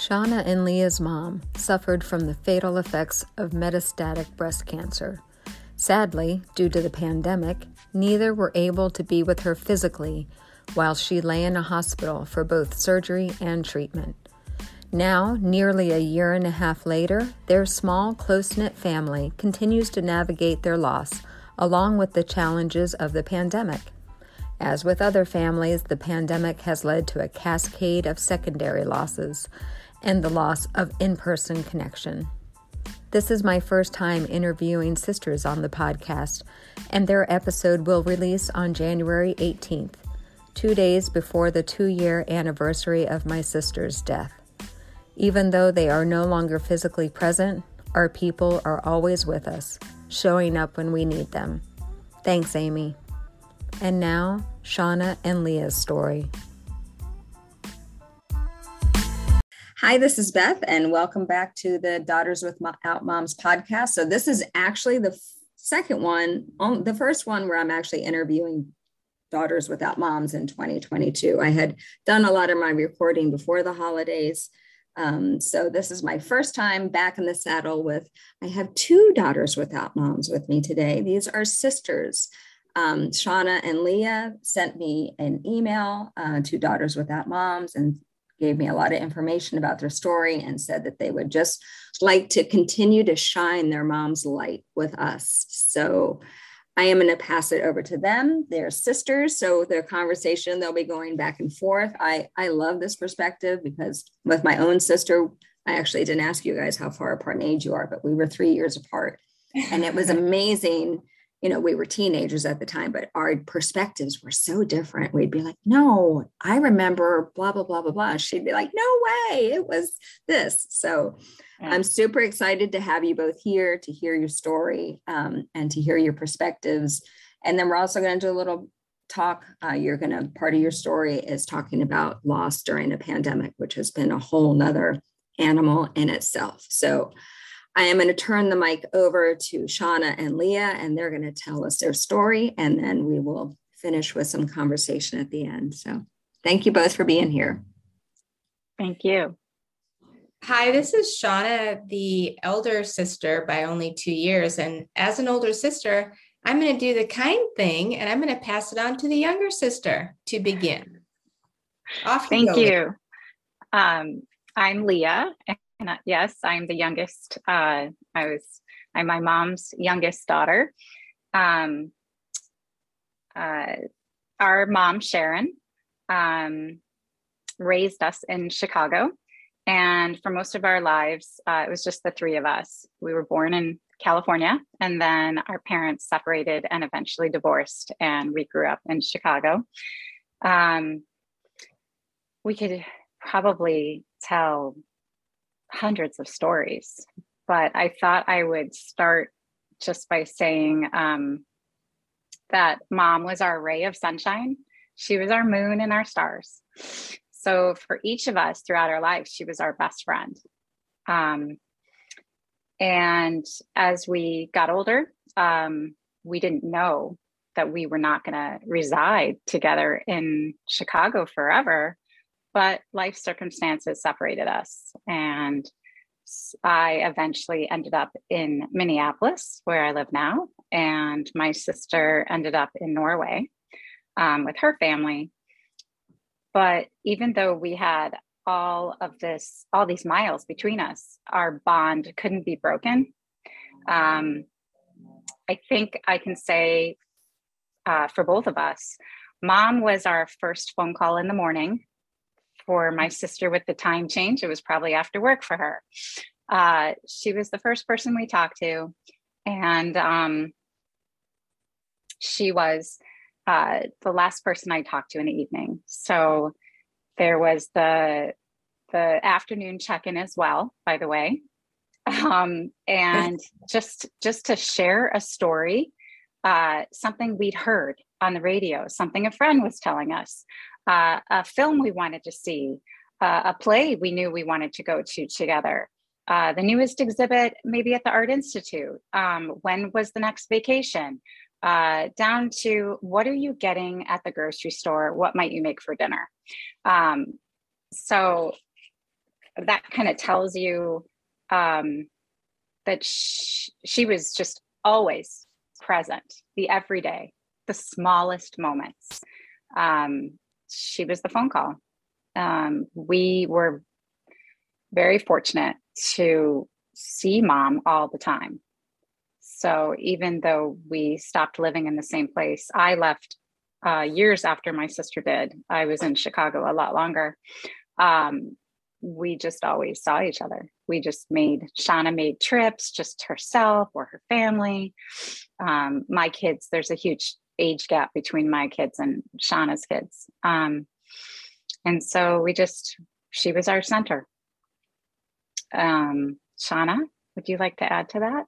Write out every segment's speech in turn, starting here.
Shauna and Leah's mom suffered from the fatal effects of metastatic breast cancer. Sadly, due to the pandemic, neither were able to be with her physically while she lay in a hospital for both surgery and treatment. Now, nearly a year and a half later, their small, close knit family continues to navigate their loss along with the challenges of the pandemic. As with other families, the pandemic has led to a cascade of secondary losses and the loss of in person connection. This is my first time interviewing sisters on the podcast, and their episode will release on January 18th, two days before the two year anniversary of my sister's death. Even though they are no longer physically present, our people are always with us, showing up when we need them. Thanks, Amy. And now, Shauna and Leah's story. Hi, this is Beth, and welcome back to the Daughters Without Moms podcast. So, this is actually the second one, the first one where I'm actually interviewing Daughters Without Moms in 2022. I had done a lot of my recording before the holidays um, so this is my first time back in the saddle with, I have two daughters without moms with me today. These are sisters. Um, Shauna and Leah sent me an email uh, to Daughters Without Moms and gave me a lot of information about their story and said that they would just like to continue to shine their mom's light with us. So I am going to pass it over to them. They're sisters, so their conversation they'll be going back and forth. I I love this perspective because with my own sister, I actually didn't ask you guys how far apart in age you are, but we were three years apart, and it was amazing. You know, we were teenagers at the time, but our perspectives were so different. We'd be like, "No, I remember blah blah blah blah blah." She'd be like, "No way, it was this." So I'm super excited to have you both here to hear your story um, and to hear your perspectives. And then we're also going to do a little talk. Uh, you're going to, part of your story is talking about loss during a pandemic, which has been a whole nother animal in itself. So I am going to turn the mic over to Shauna and Leah, and they're going to tell us their story. And then we will finish with some conversation at the end. So thank you both for being here. Thank you. Hi, this is Shauna, the elder sister by only two years. And as an older sister, I'm going to do the kind thing and I'm going to pass it on to the younger sister to begin. Off Thank you. you. Um, I'm Leah. And yes, I'm the youngest. Uh, I was, I'm my mom's youngest daughter. Um, uh, our mom, Sharon, um, raised us in Chicago. And for most of our lives, uh, it was just the three of us. We were born in California, and then our parents separated and eventually divorced, and we grew up in Chicago. Um, we could probably tell hundreds of stories, but I thought I would start just by saying um, that mom was our ray of sunshine. She was our moon and our stars. So for each of us throughout our lives, she was our best friend. Um, and as we got older, um, we didn't know that we were not going to reside together in Chicago forever, but life circumstances separated us. And I eventually ended up in Minneapolis, where I live now, and my sister ended up in Norway um, with her family. But even though we had all of this, all these miles between us, our bond couldn't be broken. Um, I think I can say uh, for both of us, mom was our first phone call in the morning. For my sister with the time change, it was probably after work for her. Uh, she was the first person we talked to. And um, she was uh, the last person I talked to in the evening. So there was the the afternoon check-in as well, by the way, um, and just just to share a story, uh, something we'd heard on the radio, something a friend was telling us, uh, a film we wanted to see, uh, a play we knew we wanted to go to together. Uh, the newest exhibit, maybe at the Art Institute. Um, when was the next vacation? uh, down to what are you getting at the grocery store? What might you make for dinner? Um, so that kind of tells you um, that she, she was just always present, the everyday, the smallest moments. Um, she was the phone call. Um, we were very fortunate to see mom all the time. So even though we stopped living in the same place, I left uh, years after my sister did. I was in Chicago a lot longer. Um, we just always saw each other. We just made, Shauna made trips, just herself or her family. Um, my kids, there's a huge age gap between my kids and Shauna's kids. Um, and so we just, she was our center. Um, Shauna, would you like to add to that?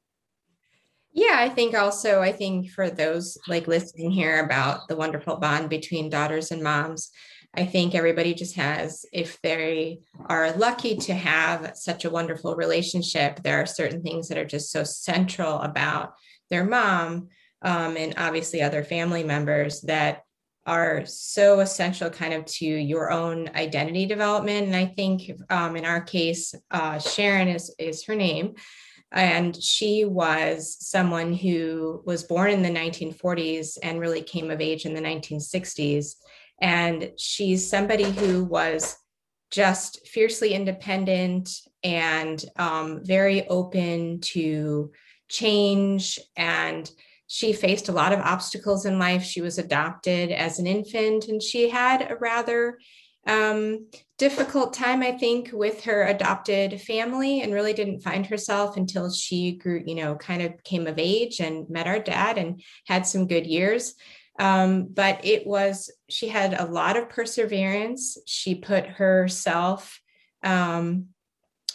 Yeah, I think also, I think for those like listening here about the wonderful bond between daughters and moms, I think everybody just has, if they are lucky to have such a wonderful relationship, there are certain things that are just so central about their mom um, and obviously other family members that are so essential kind of to your own identity development. And I think um, in our case, uh, Sharon is, is her name. And she was someone who was born in the 1940s and really came of age in the 1960s. And she's somebody who was just fiercely independent and um, very open to change and she faced a lot of obstacles in life. She was adopted as an infant, and she had a rather um, difficult time, I think, with her adopted family and really didn't find herself until she grew, you know, kind of came of age and met our dad and had some good years. Um, but it was, she had a lot of perseverance. She put herself, um,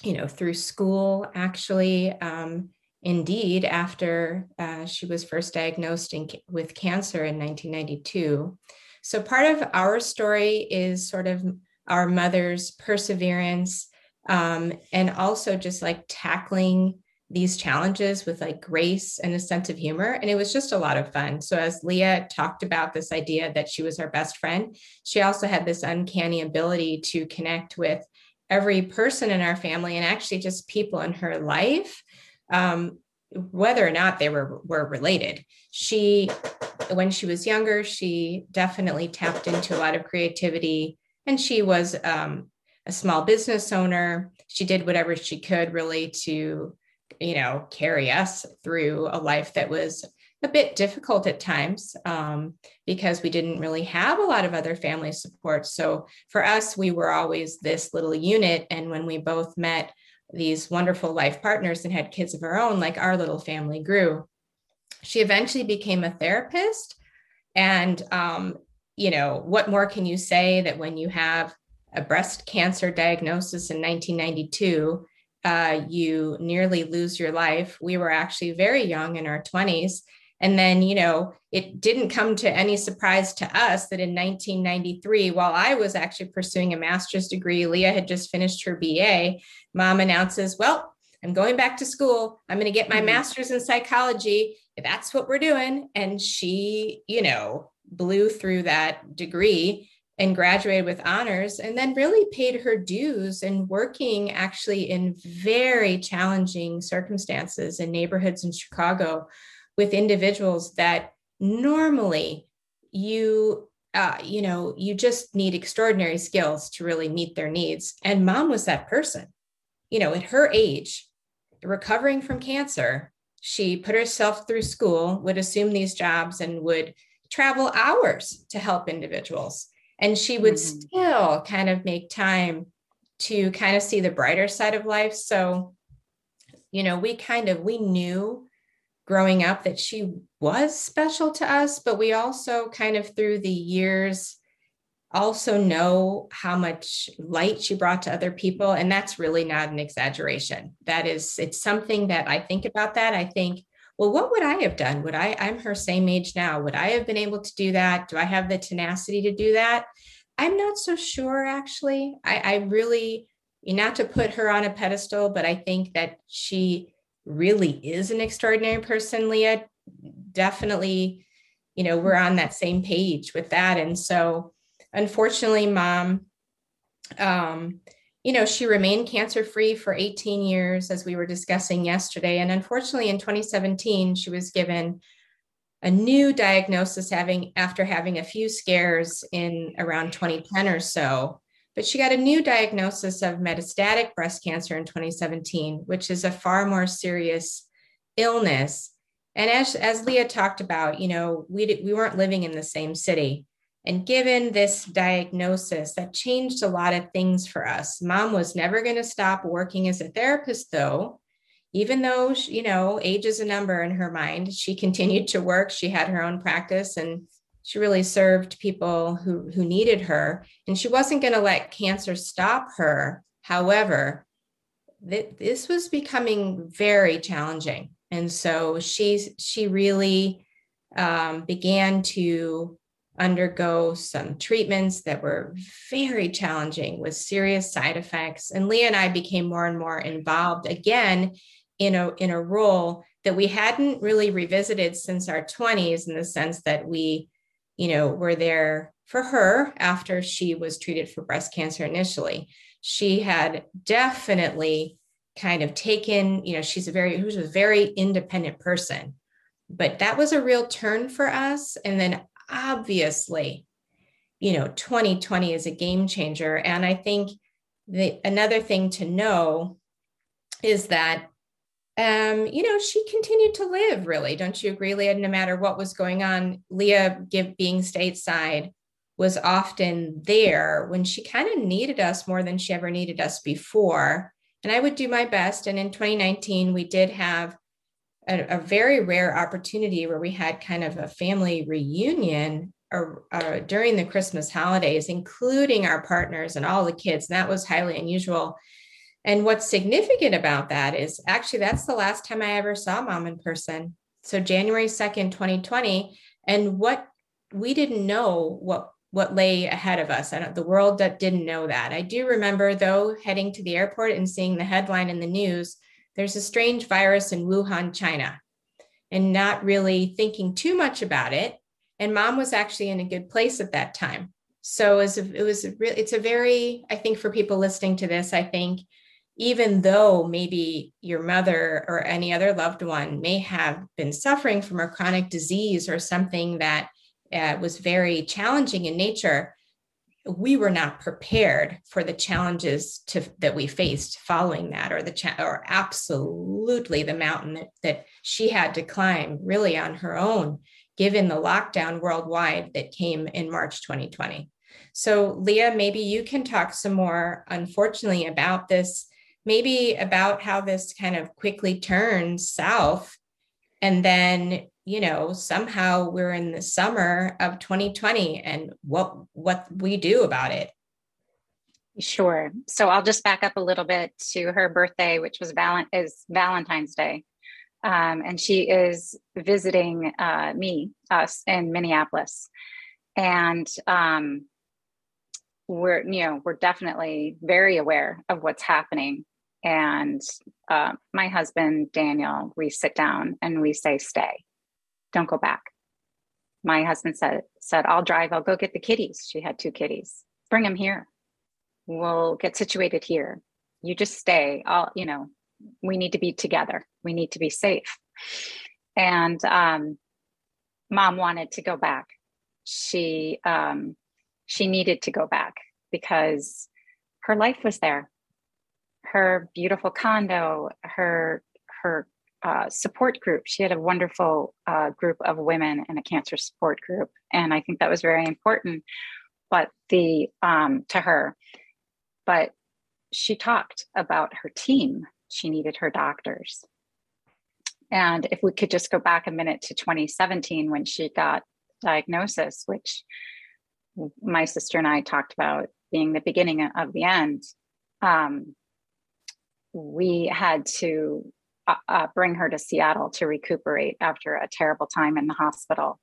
you know, through school actually. Um, indeed after uh, she was first diagnosed in, with cancer in 1992. So, part of our story is sort of our mother's perseverance um, and also just like tackling these challenges with like grace and a sense of humor. And it was just a lot of fun. So, as Leah talked about this idea that she was our best friend, she also had this uncanny ability to connect with every person in our family and actually just people in her life um, whether or not they were were related. She, when she was younger, she definitely tapped into a lot of creativity, and she was um, a small business owner. She did whatever she could really to, you know, carry us through a life that was a bit difficult at times um, because we didn't really have a lot of other family support. So for us, we were always this little unit, and when we both met these wonderful life partners and had kids of her own, like our little family grew. She eventually became a therapist. And, um, you know, what more can you say that when you have a breast cancer diagnosis in 1992, uh, you nearly lose your life? We were actually very young in our 20s. And then, you know, it didn't come to any surprise to us that in 1993, while I was actually pursuing a master's degree, Leah had just finished her BA. Mom announces, Well, I'm going back to school. I'm going to get my mm-hmm. master's in psychology. That's what we're doing. And she, you know, blew through that degree and graduated with honors and then really paid her dues and working actually in very challenging circumstances in neighborhoods in Chicago with individuals that normally you uh, you know you just need extraordinary skills to really meet their needs. And mom was that person. You know at her age recovering from cancer she put herself through school would assume these jobs and would travel hours to help individuals. And she would mm-hmm. still kind of make time to kind of see the brighter side of life. So you know we kind of we knew growing up that she was special to us, but we also kind of through the years also know how much light she brought to other people. And that's really not an exaggeration. That is, it's something that I think about that. I think, well, what would I have done? Would I, I'm her same age now. Would I have been able to do that? Do I have the tenacity to do that? I'm not so sure, actually. I, I really, not to put her on a pedestal, but I think that she really is an extraordinary person, Leah, definitely, you know, we're on that same page with that. And so, unfortunately, mom, um, you know, she remained cancer free for 18 years, as we were discussing yesterday. And unfortunately, in 2017, she was given a new diagnosis having after having a few scares in around 2010 or so but she got a new diagnosis of metastatic breast cancer in 2017 which is a far more serious illness and as, as leah talked about you know we, we weren't living in the same city and given this diagnosis, that changed a lot of things for us. Mom was never going to stop working as a therapist, though. Even though, you know, age is a number in her mind, she continued to work. She had her own practice and she really served people who, who needed her. And she wasn't going to let cancer stop her. However, th- this was becoming very challenging. And so she, she really um, began to undergo some treatments that were very challenging with serious side effects. And Leah and I became more and more involved again in a, in a role that we hadn't really revisited since our 20s in the sense that we, you know, were there for her after she was treated for breast cancer initially. She had definitely kind of taken, you know, she's a very, who's a very independent person but that was a real turn for us and then obviously, you know, 2020 is a game changer. And I think the another thing to know is that um, you know, she continued to live really. Don't you agree, Leah? No matter what was going on, Leah give, being stateside was often there when she kind of needed us more than she ever needed us before. And I would do my best. And in 2019, we did have a, a, very rare opportunity where we had kind of a family reunion uh, during the Christmas holidays, including our partners and all the kids. And that was highly unusual. And what's significant about that is actually that's the last time I ever saw mom in person. So January 2nd, 2020. And what we didn't know what what lay ahead of us. And the world that didn't know that. I do remember though heading to the airport and seeing the headline in the news there's a strange virus in Wuhan, China, and not really thinking too much about it. And mom was actually in a good place at that time. So it was, it was really, it's a very, I think for people listening to this, I think even though maybe your mother or any other loved one may have been suffering from a chronic disease or something that uh, was very challenging in nature, we were not prepared for the challenges to, that we faced following that or the cha- or absolutely the mountain that, that she had to climb really on her own given the lockdown worldwide that came in March 2020. So Leah, maybe you can talk some more unfortunately about this maybe about how this kind of quickly turns south. And then you know somehow we're in the summer of 2020 and what what we do about it. Sure. So i'll just back up a little bit to her birthday which was val- is valentine's day. Um, and she is visiting uh, me us in minneapolis. And um, we're you know we're definitely very aware of what's happening and uh, my husband daniel we sit down and we say stay don't go back. My husband said, said, I'll drive, I'll go get the kitties. She had two kitties. Bring them here. We'll get situated here. You just stay. I'll, you know, we need to be together. We need to be safe. And um, mom wanted to go back. She um, she needed to go back because her life was there. Her beautiful condo, her her uh, support group. She had a wonderful uh, group of women in a cancer support group, and I think that was very important. But the um, to her, but she talked about her team. She needed her doctors, and if we could just go back a minute to 2017 when she got diagnosis, which my sister and I talked about being the beginning of the end. Um, we had to uh, uh, bring her to Seattle to recuperate after a terrible time in the hospital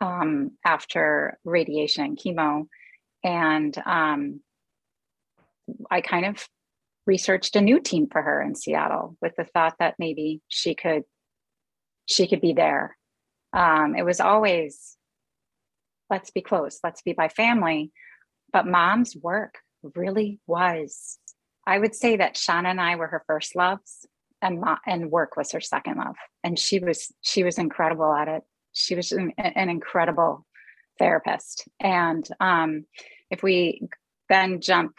um, after radiation and chemo. And um, I kind of researched a new team for her in Seattle with the thought that maybe she could she could be there. Um, it was always let's be close, let's be by family. But mom's work really was I would say that Shauna and I were her first loves and and work was her second love. And she was she was incredible at it. She was an, an incredible therapist. And um, if we then jump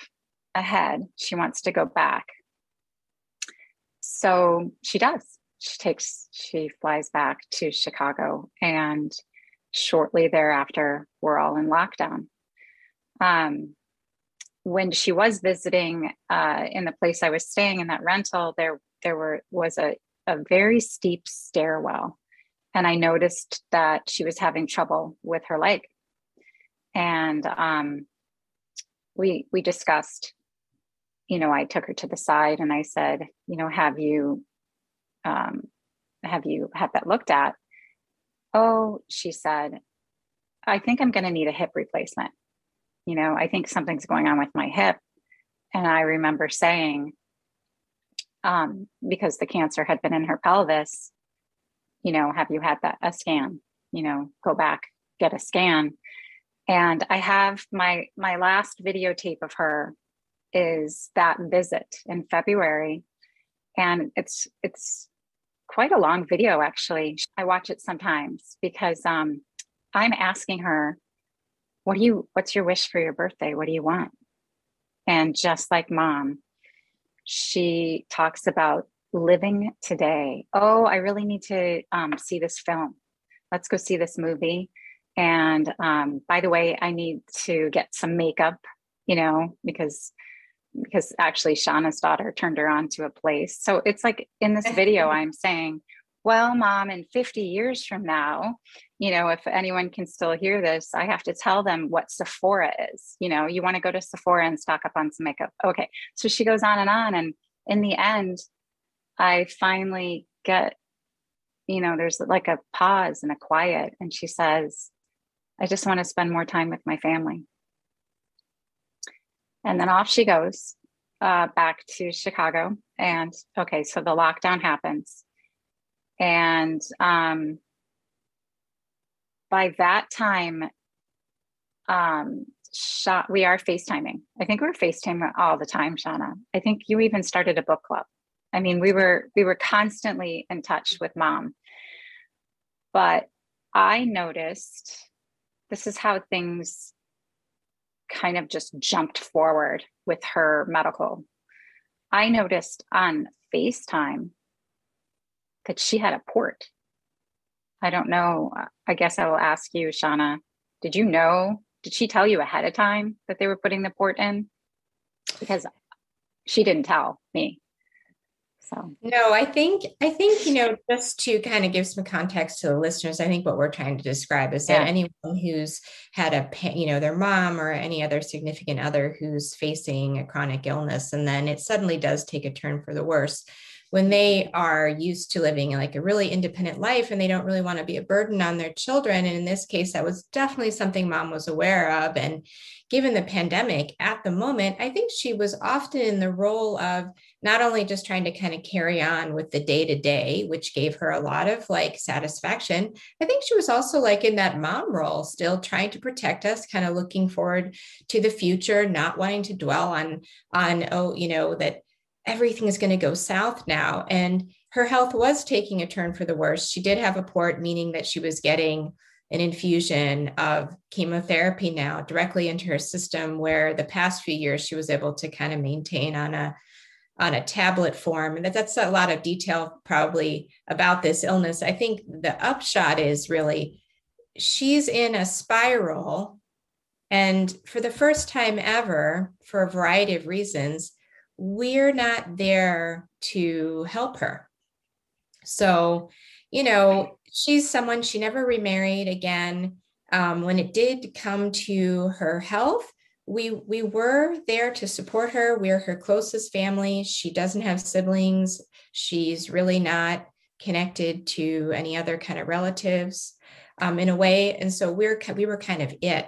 ahead, she wants to go back. So she does. She takes, she flies back to Chicago, and shortly thereafter, we're all in lockdown. Um, when she was visiting uh, in the place I was staying in that rental, there there were was a, a very steep stairwell, and I noticed that she was having trouble with her leg, and um, we we discussed. You know, I took her to the side and I said, you know, have you um, have you had that looked at? Oh, she said, I think I'm going to need a hip replacement you know, I think something's going on with my hip. And I remember saying, um, because the cancer had been in her pelvis, you know, have you had that a scan? You know, go back, get a scan. And I have my my last videotape of her is that visit in February. And it's it's quite a long video actually. I watch it sometimes because um, I'm asking her what do you what's your wish for your birthday? What do you want? And just like mom she talks about living today. Oh i really need to um, see this film. Let's go see this movie. And um, by the way i need to get some makeup you know because because actually shauna's daughter turned her on to a place. So it's like in this video i'm saying well, mom, in 50 years from now, you know, if anyone can still hear this, I have to tell them what Sephora is. You know, you want to go to Sephora and stock up on some makeup. Okay. So she goes on and on. And in the end, I finally get, you know, there's like a pause and a quiet. And she says, I just want to spend more time with my family. And then off she goes uh, back to Chicago. And okay, so the lockdown happens and um, by that time, um, Sha- we are FaceTiming. I think we're FaceTiming all the time, Shauna. I think you even started a book club. I mean, we were we were constantly in touch with mom. But I noticed this is how things kind of just jumped forward with her medical. I noticed on FaceTime that she had a port. I don't know. I guess I will ask you, Shauna. Did you know? Did she tell you ahead of time that they were putting the port in? Because she didn't tell me. So no, I think I think you know just to kind of give some context to the listeners, I think what we're trying to describe is that yeah. anyone who's had a you know their mom or any other significant other who's facing a chronic illness, and then it suddenly does take a turn for the worse when they are used to living like a really independent life and they don't really want to be a burden on their children. And in this case, that was definitely something mom was aware of. And given the pandemic at the moment, I think she was often in the role of not only just trying to kind of carry on with the day to day, which gave her a lot of like satisfaction. I think she was also like in that mom role, still trying to protect us, kind of looking forward to the future, not wanting to dwell on, on, oh, you know, that everything is going to go south now. And her health was taking a turn for the worse. She did have a port, meaning that she was getting an infusion of chemotherapy now directly into her system, where the past few years she was able to kind of maintain on a on a tablet form. And that, that's a lot of detail probably about this illness. I think the upshot is really she's in a spiral. And for the first time ever, for a variety of reasons, we're not there to help her. So, you know, she's someone she never remarried again. Um, when it did come to her health, we we were there to support her. We're her closest family. She doesn't have siblings. She's really not connected to any other kind of relatives um, in a way, and so we're we were kind of it.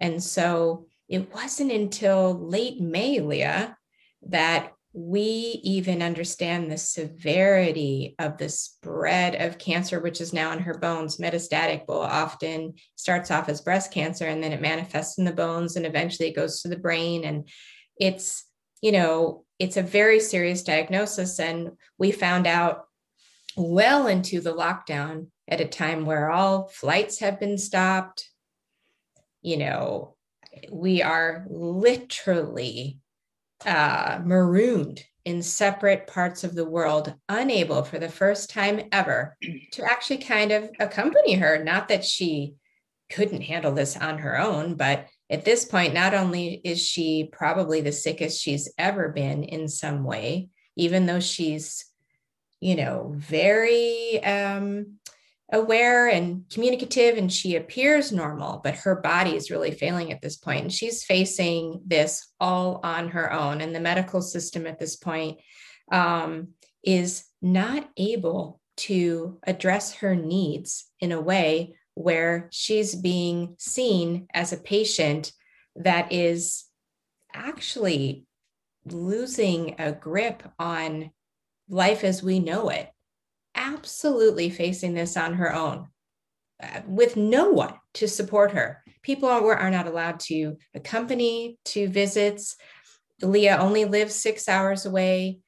And so it wasn't until late May, Leah, that we even understand the severity of the spread of cancer, which is now in her bones. Metastatic will often starts off as breast cancer and then it manifests in the bones and eventually it goes to the brain. And it's you know, it's a very serious diagnosis. And we found out well into the lockdown at a time where all flights have been stopped. You know, we are literally uh, marooned in separate parts of the world, unable for the first time ever to actually kind of accompany her. Not that she couldn't handle this on her own, but at this point, not only is she probably the sickest she's ever been in some way, even though she's, you know, very um, aware and communicative and she appears normal, but her body is really failing at this point. And she's facing this all on her own. And the medical system at this point um, is not able to address her needs in a way where she's being seen as a patient that is actually losing a grip on life as we know it absolutely facing this on her own uh, with no one to support her. People are, are not allowed to accompany to visits. Leah only lives six hours away.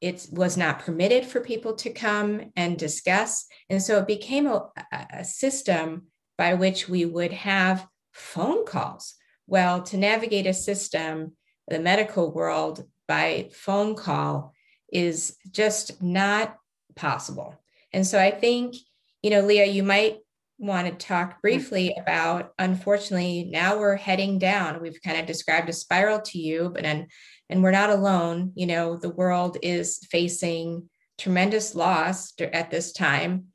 It was not permitted for people to come and discuss. And so it became a, a system by which we would have phone calls. Well, to navigate a system, the medical world by phone call is just not possible. And so I think, you know, Leah, you might want to talk hmm. briefly about unfortunately now we're heading down. We've kind of described a spiral to you but and and we're not alone. You know the world is facing tremendous loss at this time.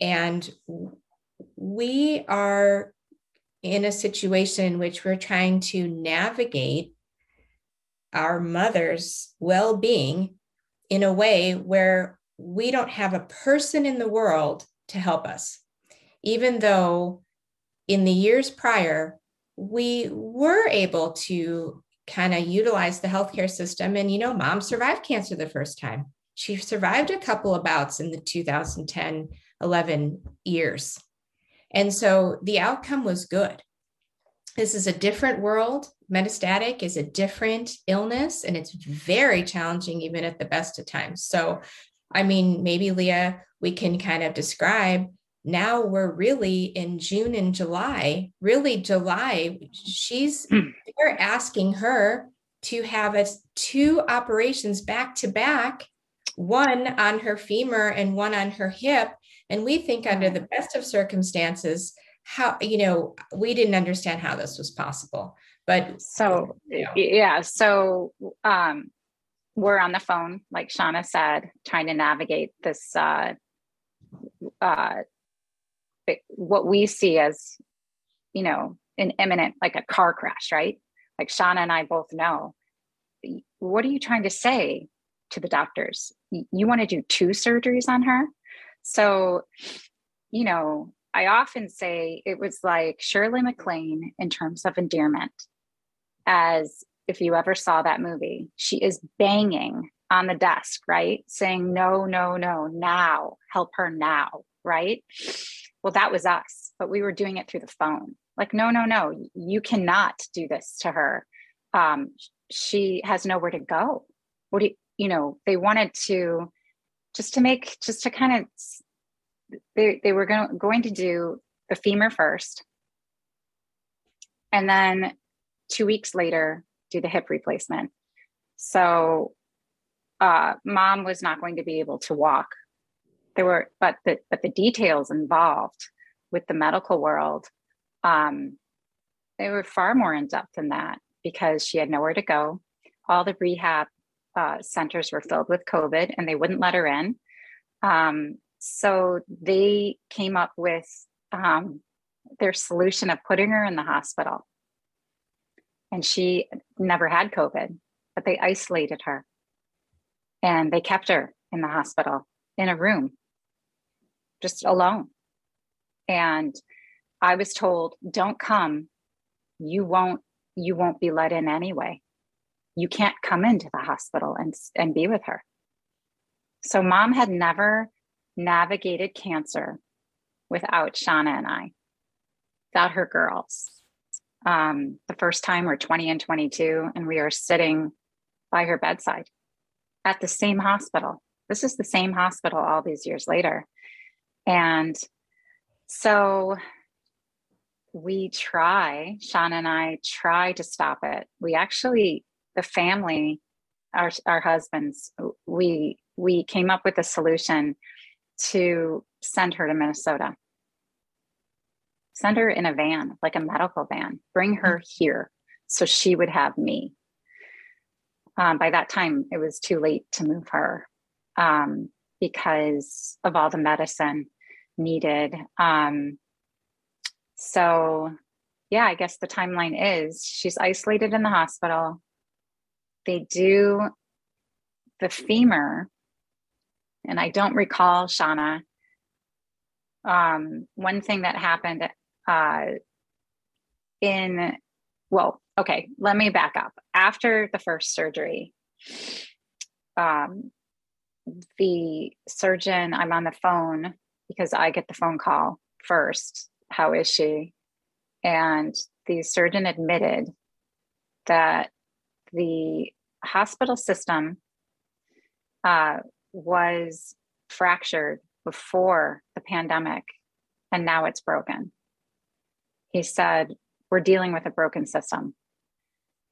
And we are in a situation in which we're trying to navigate our mother's well-being in a way where we don't have a person in the world to help us, even though in the years prior, we were able to kind of utilize the healthcare system. And, you know, mom survived cancer the first time. She survived a couple of bouts in the 2010 11 years. And so the outcome was good. This is a different world. Metastatic is a different illness, and it's very challenging, even at the best of times. So, I mean, maybe Leah, we can kind of describe now we're really in June and July, really July. She's, mm. they're asking her to have a, two operations back to back, one on her femur and one on her hip. And we think under the best of circumstances, how, you know, we didn't understand how this was possible. But so, you know. yeah. So, um, we're on the phone, like Shauna said, trying to navigate this, uh, uh, what we see as, you know, an imminent, like a car crash, right? Like Shauna and I both know. What are you trying to say to the doctors? You want to do two surgeries on her? So, you know, I often say it was like Shirley MacLaine in terms of endearment as if you ever saw that movie, she is banging on the desk, right? Saying, no, no, no, now, help her now, right? Well, that was us, but we were doing it through the phone. Like, no, no, no, you cannot do this to her. Um, she has nowhere to go. What do you, you know, they wanted to just to make, just to kind of, they, they were going, going to do the femur first. And then two weeks later, do the hip replacement. So uh, mom was not going to be able to walk. There were, but the but the details involved with the medical world, um, they were far more in depth than that because she had nowhere to go. All the rehab uh, centers were filled with COVID, and they wouldn't let her in. Um, so they came up with um, their solution of putting her in the hospital and she never had COVID, but they isolated her and they kept her in the hospital in a room, just alone. And I was told, don't come. You won't, you won't be let in anyway. You can't come into the hospital and, and be with her. So mom had never navigated cancer without Shauna and I, without her girls um, the first time we're 20 and 22 and we are sitting by her bedside at the same hospital. This is the same hospital all these years later. And so we try, Sean and I try to stop it. We actually, the family, our, our husbands, we we came up with a solution to send her to Minnesota. Send her in a van, like a medical van, bring her here so she would have me. Um, by that time, it was too late to move her um, because of all the medicine needed. Um, so, yeah, I guess the timeline is she's isolated in the hospital. They do the femur, and I don't recall, Shauna. Um, one thing that happened uh, in, well, okay, let me back up. After the first surgery, um, the surgeon, I'm on the phone because I get the phone call first. How is she? And the surgeon admitted that the hospital system uh, was fractured before the pandemic and now it's broken. He said, We're dealing with a broken system.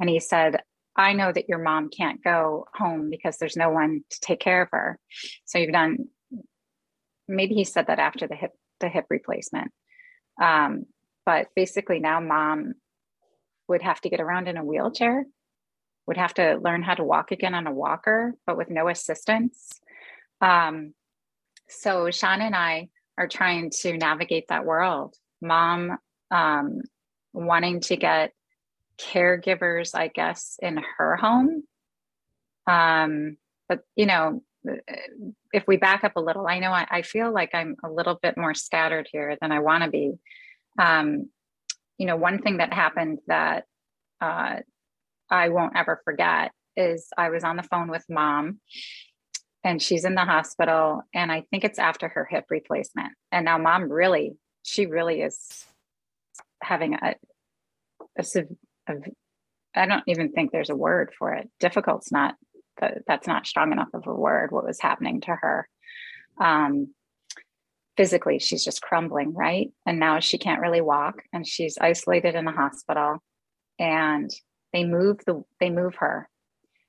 And he said, I know that your mom can't go home because there's no one to take care of her. So you've done maybe he said that after the hip the hip replacement. Um, but basically now mom would have to get around in a wheelchair, would have to learn how to walk again on a walker, but with no assistance. Um, so Sean and I are trying to navigate that world. Mom um, wanting to get caregivers, I guess, in her home. Um, but you know, if we back up a little, I know I, I, feel like I'm a little bit more scattered here than I want to be. Um, you know, one thing that happened that uh, I won't ever forget is I was on the phone with mom and she's in the hospital. And I think it's after her hip replacement. And now mom really, she really is having a, I don't even think there's a word for it. Difficult's not that's not strong enough of a word. What was happening to her? Um, physically, she's just crumbling, right? And now she can't really walk, and she's isolated in a hospital. And they move the they move her,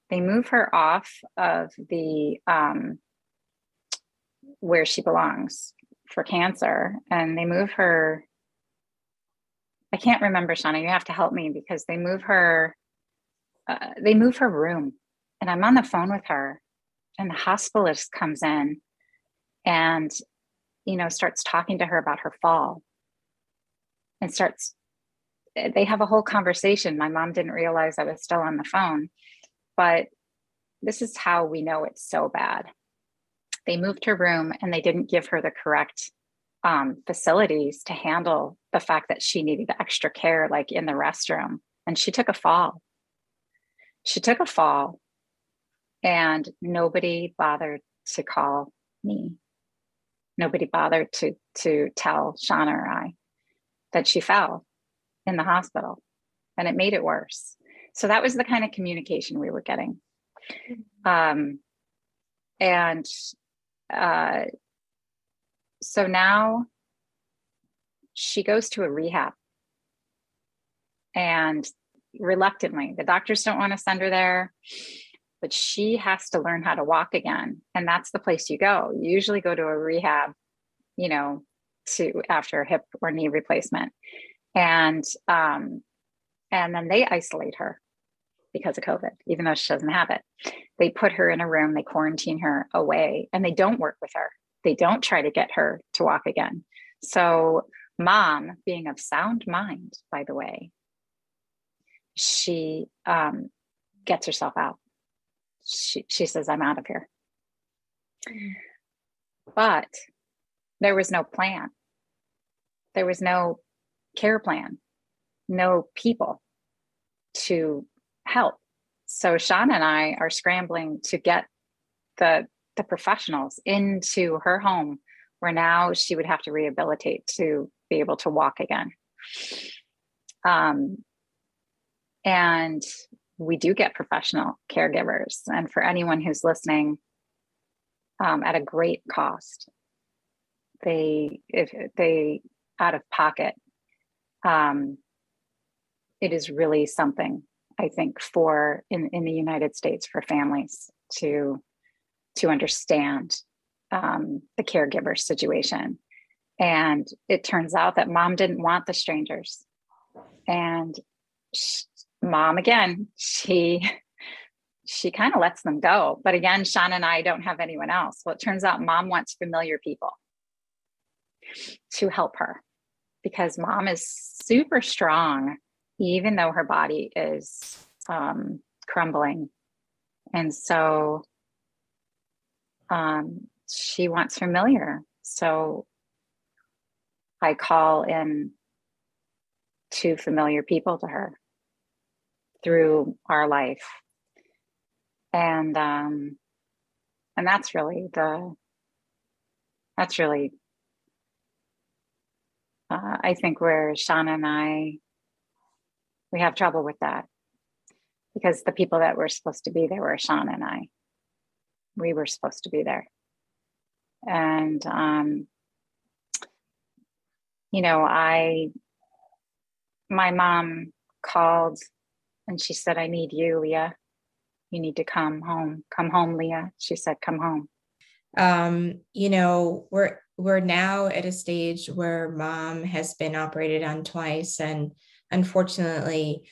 they move her off of the um, where she belongs for cancer, and they move her. I can't remember, Shauna. You have to help me because they move her. Uh, they move her room and I'm on the phone with her, and the hospitalist comes in and, you know, starts talking to her about her fall and starts, they have a whole conversation. My mom didn't realize I was still on the phone, but this is how we know it's so bad. They moved her room and they didn't give her the correct um, facilities to handle the fact that she needed extra care, like in the restroom. And she took a fall. She took a fall and nobody bothered to call me. Nobody bothered to to tell Shauna or I that she fell in the hospital, and it made it worse. So that was the kind of communication we were getting. Um, and uh, so now she goes to a rehab and reluctantly the doctors don't want to send her there but she has to learn how to walk again. And that's the place you go. You usually go to a rehab, you know, to after hip or knee replacement. And um, and then they isolate her because of COVID, even though she doesn't have it. They put her in a room, they quarantine her away, and they don't work with her. They don't try to get her to walk again. So, mom, being of sound mind, by the way, she um, gets herself out she, she says, I'm out of here. But there was no plan. There was no care plan, no people to help. So Sean and I are scrambling to get the the professionals into her home where now she would have to rehabilitate to be able to walk again. Um, and we do get professional caregivers. And for anyone who's listening, um, at a great cost, they if they out of pocket, um, it is really something I think for in in the United States for families to to understand um, the caregiver situation. And it turns out that mom didn't want the strangers. And she, mom, again, she she kind of lets them go. But again, Shauna and I don't have anyone else. Well, it turns out mom wants familiar people to help her because mom is super strong, even though her body is um, crumbling. And so um, she wants familiar. So I call in two familiar people to her through our life. And um and that's really the that's really uh, I think where Shauna and I we have trouble with that because the people that were supposed to be there were Shauna and I. We were supposed to be there and um, you know i my mom called and she said i need you leah. You need to come home. Come home leah. She said come home. Um, you know we're we're now at a stage where mom has been operated on twice. And unfortunately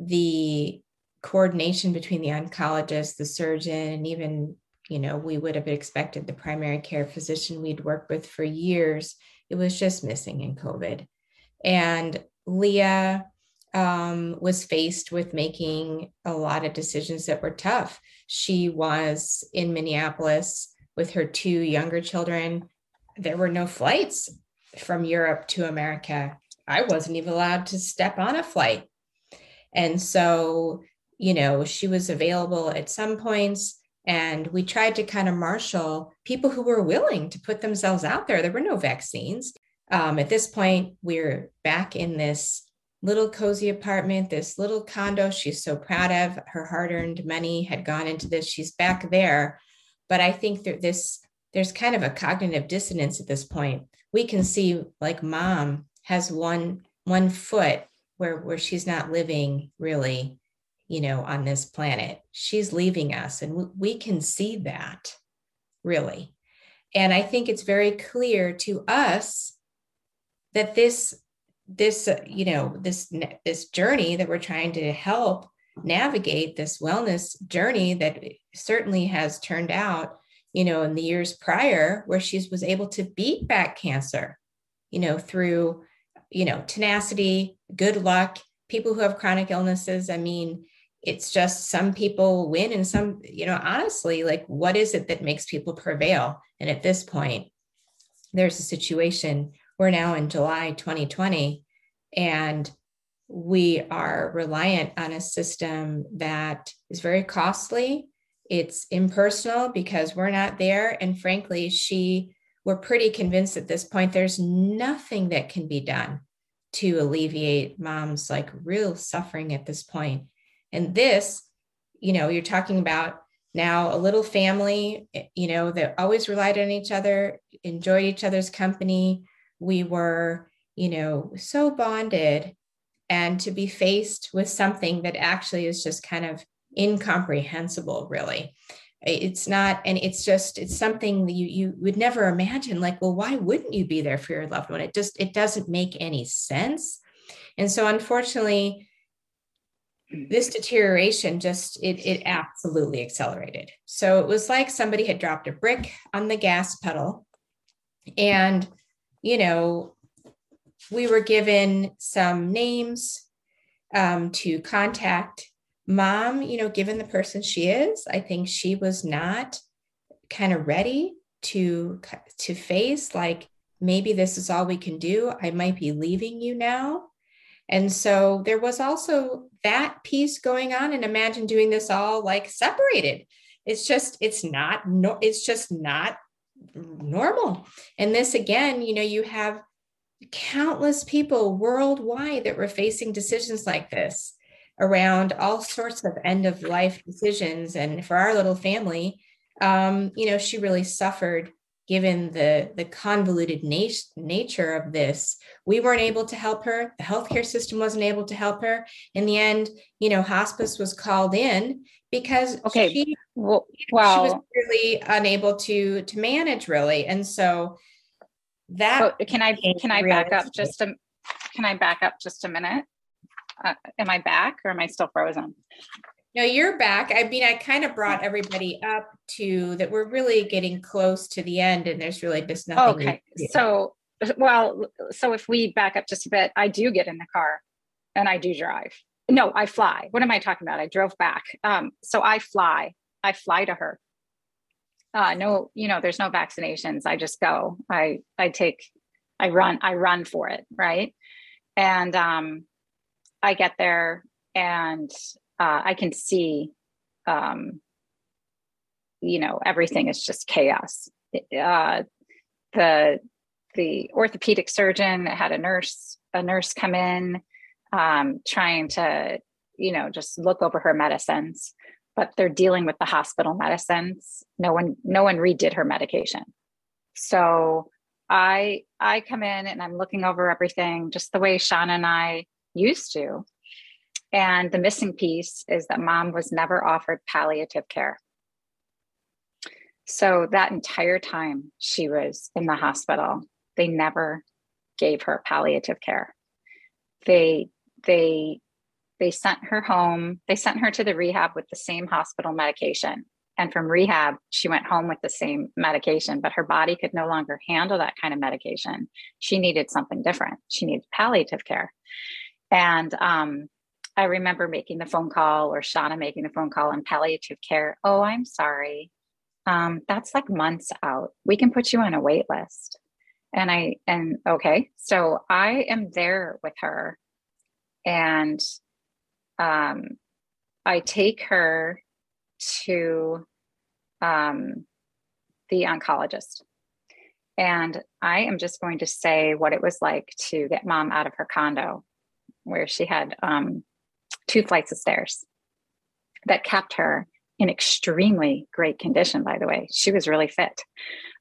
the coordination between the oncologist the surgeon and even you know, we would have expected the primary care physician we'd worked with for years. It was just missing in COVID. And Leah um, was faced with making a lot of decisions that were tough. She was in Minneapolis with her two younger children. There were no flights from Europe to America. I wasn't even allowed to step on a flight. And so, you know, she was available at some points and we tried to kind of marshal people who were willing to put themselves out there. There were no vaccines. Um, at this point, we're back in this little cozy apartment, this little condo she's so proud of. Her hard earned money had gone into this. She's back there. But I think that this, there's kind of a cognitive dissonance at this point. We can see like mom has one one foot where where she's not living really you know, on this planet. She's leaving us, and we can see that really. And I think it's very clear to us that this this uh, you know this this journey that we're trying to help navigate this wellness journey that certainly has turned out you know in the years prior where she was able to beat back cancer you know through you know tenacity good luck people who have chronic illnesses i mean it's just some people win and some you know honestly like what is it that makes people prevail? And at this point there's a situation we're now in july 2020 and we are reliant on a system that is very costly. It's impersonal because we're not there and frankly she we're pretty convinced at this point there's nothing that can be done to alleviate mom's like real suffering at this point and this, you know, you're talking about now a little family, eh, you know, that always relied on each other, enjoyed each other's company. We were, you know, so bonded. And to be faced with something that actually is just kind of incomprehensible, really. It's not, and it's just, it's something that you you would never imagine. Like, well, why wouldn't you be there for your loved one? It just, it doesn't make any sense. And so, unfortunately, this deterioration just it, it absolutely accelerated. So it was like somebody had dropped a brick on the gas pedal. And you know we were given some names um, to contact. Mom you know given the person she is i think she was not kind of ready to to face like maybe this is all we can do. I might be leaving you now and so there was also that piece going on. And imagine doing this all like separated. It's just, it's not, no, it's just not normal. And this again, you know, you have countless people worldwide that were facing decisions like this. around all sorts of end of life decisions. And for our little family, um, you know, she really suffered given the the convoluted nat- nature of this we weren't able to help her. The healthcare system wasn't able to help her. In the end you know hospice was called in because okay she, well, well she was really unable to to manage really. And so that oh, can i can i back up just a can i back up just a minute? Uh, am i back or am i still frozen no, you're back. I mean, I kind of brought everybody up to that we're really getting close to the end and there's really just nothing. Okay. So, well, so if we back up just a bit, I do get in the car and I do drive. No, I fly. What am I talking about? I drove back. Um, so I fly. I fly to her. Uh, no, you know, there's no vaccinations. I just go. I I take, I run. I run for it, right? And um, I get there, and uh, I can see, um, you know, everything is just chaos. Uh, the the orthopedic surgeon had a nurse a nurse come in, um, trying to, you know, just look over her medicines, but they're dealing with the hospital medicines. No one no one redid her medication, so I I come in and I'm looking over everything just the way Shauna and I used to and the missing piece is that mom was never offered palliative care. So that entire time she was in the hospital, they never gave her palliative care. They they they sent her home. They sent her to the rehab with the same hospital medication. And from rehab, she went home with the same medication, but her body could no longer handle that kind of medication. She needed something different. She needed palliative care. And um, I remember making the phone call or Shauna making the phone call on palliative care. Oh, I'm sorry. Um, that's like months out. We can put you on a wait list. And I, and okay, so I am there with her and um, I take her to um, the oncologist. And I am just going to say what it was like to get mom out of her condo where she had um, two flights of stairs that kept her in extremely great condition, by the way. She was really fit.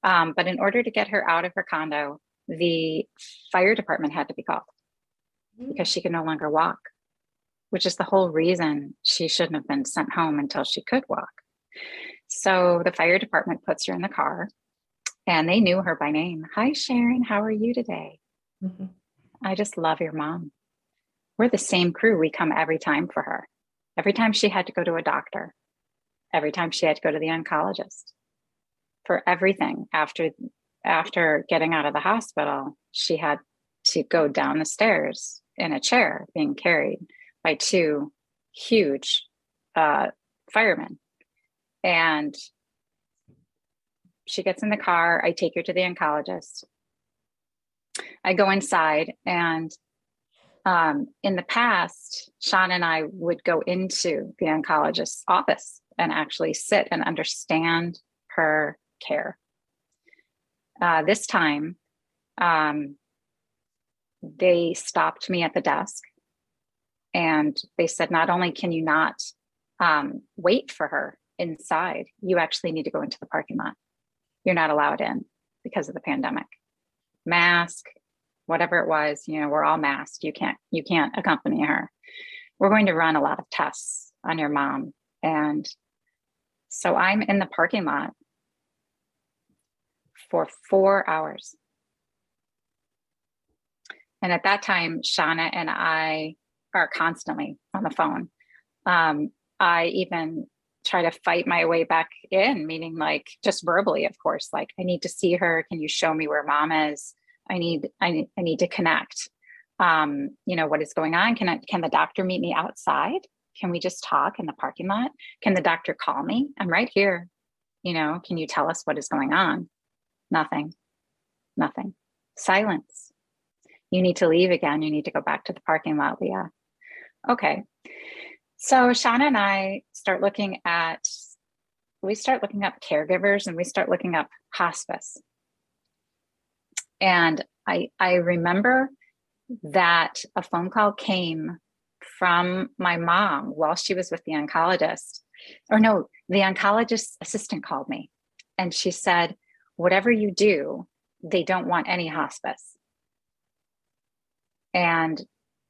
Um, but in order to get her out of her condo, the fire department had to be called mm. because she could no longer walk, which is the whole reason she shouldn't have been sent home until she could walk. So the fire department puts her in the car and they knew her by name. Hi, Sharon, how are you today? Mm-hmm. I just love your mom we're the same crew. We come every time for her. Every time she had to go to a doctor, every time she had to go to the oncologist, for everything after after getting out of the hospital, she had to go down the stairs in a chair being carried by two huge uh, firemen. And she gets in the car. I take her to the oncologist. I go inside and um, in the past, Shauna and I would go into the oncologist's office and actually sit and understand her care. Uh, this time, um, they stopped me at the desk and they said, not only can you not um, wait for her inside, you actually need to go into the parking lot. You're not allowed in because of the pandemic. Mask, whatever it was, you know, we're all masked. You can't you can't accompany her. We're going to run a lot of tests on your mom. And so I'm in the parking lot for four hours. And at that time, Shauna and I are constantly on the phone. Um, I even try to fight my way back in, meaning like just verbally, of course, like, I need to see her. Can you show me where mom is? I need I need, I need to connect. Um, you know, what is going on? Can I can the doctor meet me outside? Can we just talk in the parking lot? Can the doctor call me? I'm right here. You know, can you tell us what is going on? Nothing. Nothing. Silence. You need to leave again. You need to go back to the parking lot, Leah. Okay. So Shauna and I start looking at we start looking up caregivers and we start looking up hospice and I I remember that a phone call came from my mom while she was with the oncologist. Or no, the oncologist assistant called me and she said, Whatever you do, they don't want any hospice. And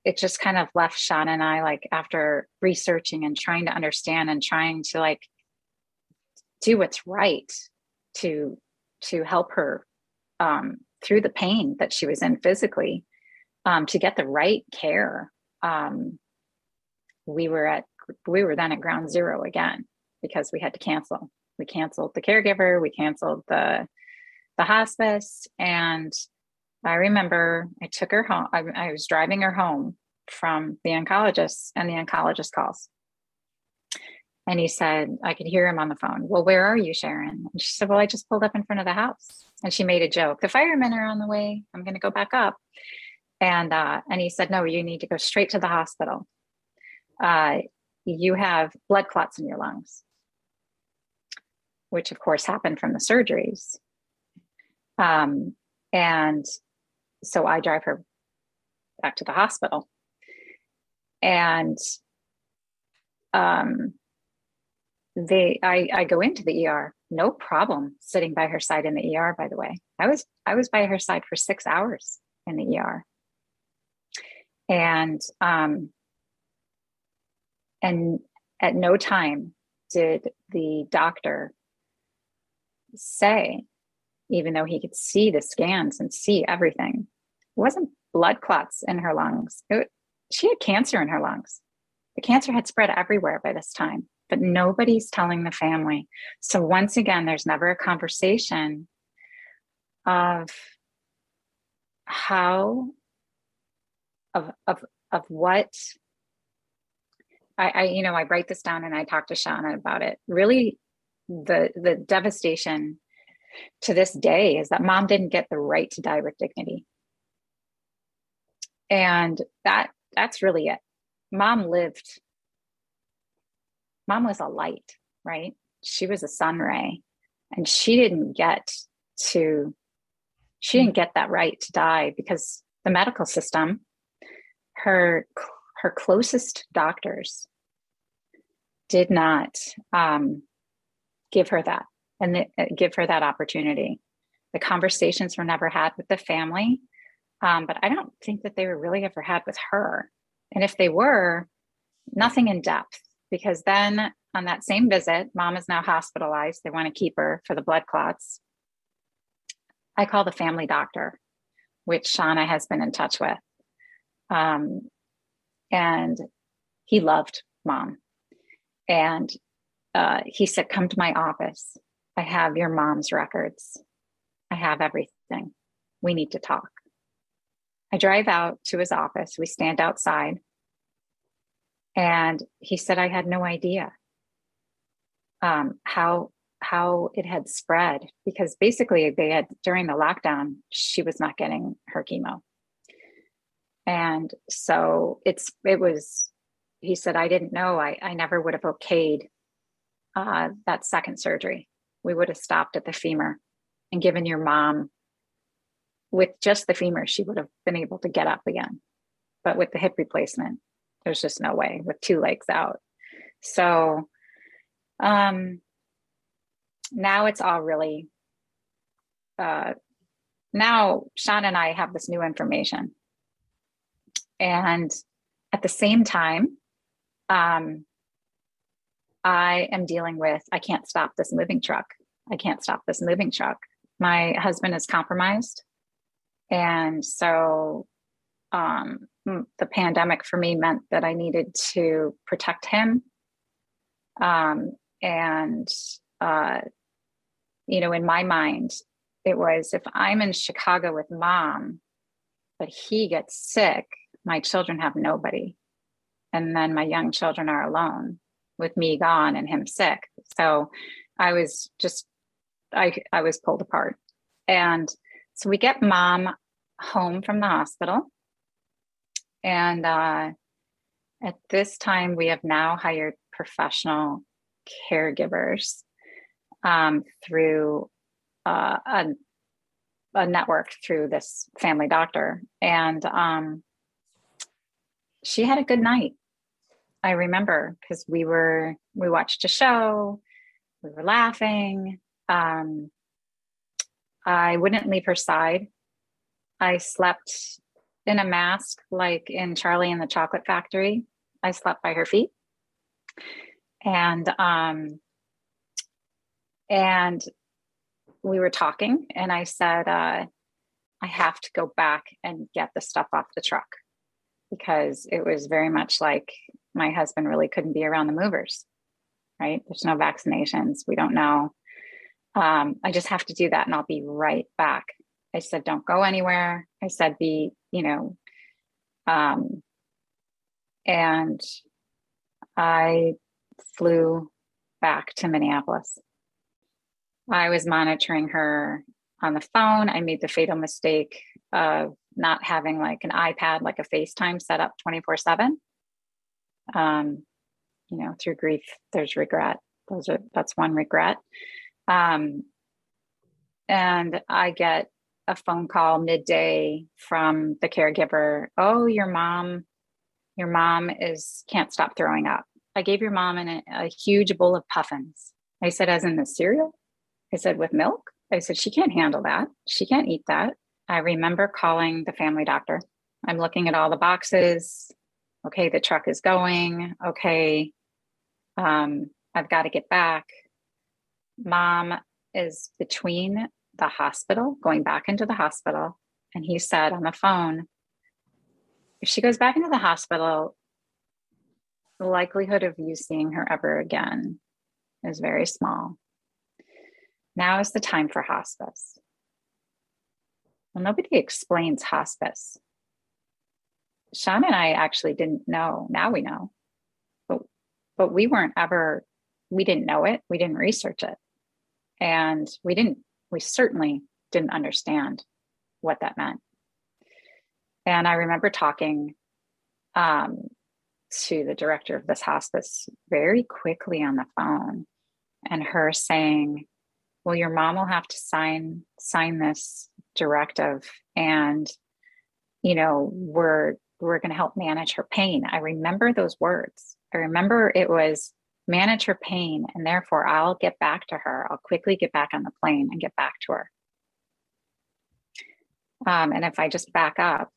it just kind of left Shauna and I like after researching and trying to understand and trying to like do what's right to to help her um, through the pain that she was in physically um, to get the right care. Um, we were at we were then at ground zero again because we had to cancel. We canceled the caregiver, we canceled the the hospice, and I remember I took her home. I, I was driving her home from the oncologist, and the oncologist calls. And he said, I could hear him on the phone. Well, where are you, Sharon? And she said, Well, I just pulled up in front of the house. And she made a joke. The firemen are on the way. I'm going to go back up. And uh, and he said, No, you need to go straight to the hospital. Uh, you have blood clots in your lungs, which of course happened from the surgeries. Um, and so I drive her back to the hospital. And um, they I, I go into the ER, no problem sitting by her side in the ER, by the way. I was I was by her side for six hours in the ER. And um and at no time did the doctor say, even though he could see the scans and see everything, it wasn't blood clots in her lungs. It, she had cancer in her lungs. The cancer had spread everywhere by this time but nobody's telling the family. So once again, there's never a conversation of how of of of what I, I you know I write this down and I talk to Shauna about it. Really, the the devastation to this day is that mom didn't get the right to die with dignity, and that that's really it. Mom lived mom was a light, right? She was a sun ray. And she didn't get to, she didn't get that right to die because the medical system, her her closest doctors did not um, give her that and the, uh, give her that opportunity. The conversations were never had with the family, um, but I don't think that they were really ever had with her. And if they were, nothing in depth because then on that same visit, mom is now hospitalized. They want to keep her for the blood clots. I call the family doctor, which Shauna has been in touch with. Um, and he loved mom. And uh, he said, Come to my office. I have your mom's records. I have everything. We need to talk. I drive out to his office. We stand outside. And he said, I had no idea um, how how it had spread because basically they had during the lockdown she was not getting her chemo. And so it's it was he said i didn't know. I, I never would have okayed uh, that second surgery. We would have stopped at the femur and given your mom with just the femur she would have been able to get up again but with the hip replacement there's just no way with two legs out. So um, now it's all really, uh, now Shauna and I have this new information. And at the same time, um, I am dealing with, I can't stop this moving truck. I can't stop this moving truck. My husband is compromised. And so um, the pandemic for me meant that I needed to protect him. Um, and, uh, you know, in my mind, it was if I'm in Chicago with mom, but he gets sick, my children have nobody. And then my young children are alone with me gone and him sick. So I was just, I, I was pulled apart. And so we get mom home from the hospital and uh, at this time, we have now hired professional caregivers um, through uh, a, a, network through this family doctor. And um, she had a good night. I remember because we were we watched a show, we were laughing. Um, I wouldn't leave her side. I slept in a mask like in Charlie and the Chocolate Factory. I slept by her feet. And um and we were talking and I said uh I have to go back and get the stuff off the truck because it was very much like my husband really couldn't be around the movers, right? There's no vaccinations. We don't know. Um, I just have to do that and I'll be right back. I said, don't go anywhere. I said, be, you know, um, and I flew back to Minneapolis. I was monitoring her on the phone. I made the fatal mistake of not having like an iPad, like a FaceTime set up 24 7. Um, you know, through grief, there's regret. Those are that's one regret. Um, and I get a phone call midday from the caregiver. Oh, your mom, your mom is can't stop throwing up. I gave your mom an, a huge bowl of puffins. I said, as in the cereal. I said, with milk. I said, she can't handle that. She can't eat that. I remember calling the family doctor. I'm looking at all the boxes. Okay, the truck is going. Okay, um, I've got to get back. Mom is between the hospital, going back into the hospital. And he said on the phone, if she goes back into the hospital, the likelihood of you seeing her ever again is very small. Now is the time for hospice. Well, nobody explains hospice. Shauna and I actually didn't know. Now we know. But but we weren't ever we didn't know it. We didn't research it. And we didn't we certainly didn't understand what that meant. And I remember talking um, to the director of this hospice very quickly on the phone and her saying, well, your mom will have to sign sign this directive and you know we're we're going to help manage her pain i remember those words i remember it was manage her pain and therefore i'll get back to her. I'll quickly get back on the plane and get back to her. Um, and if i just back up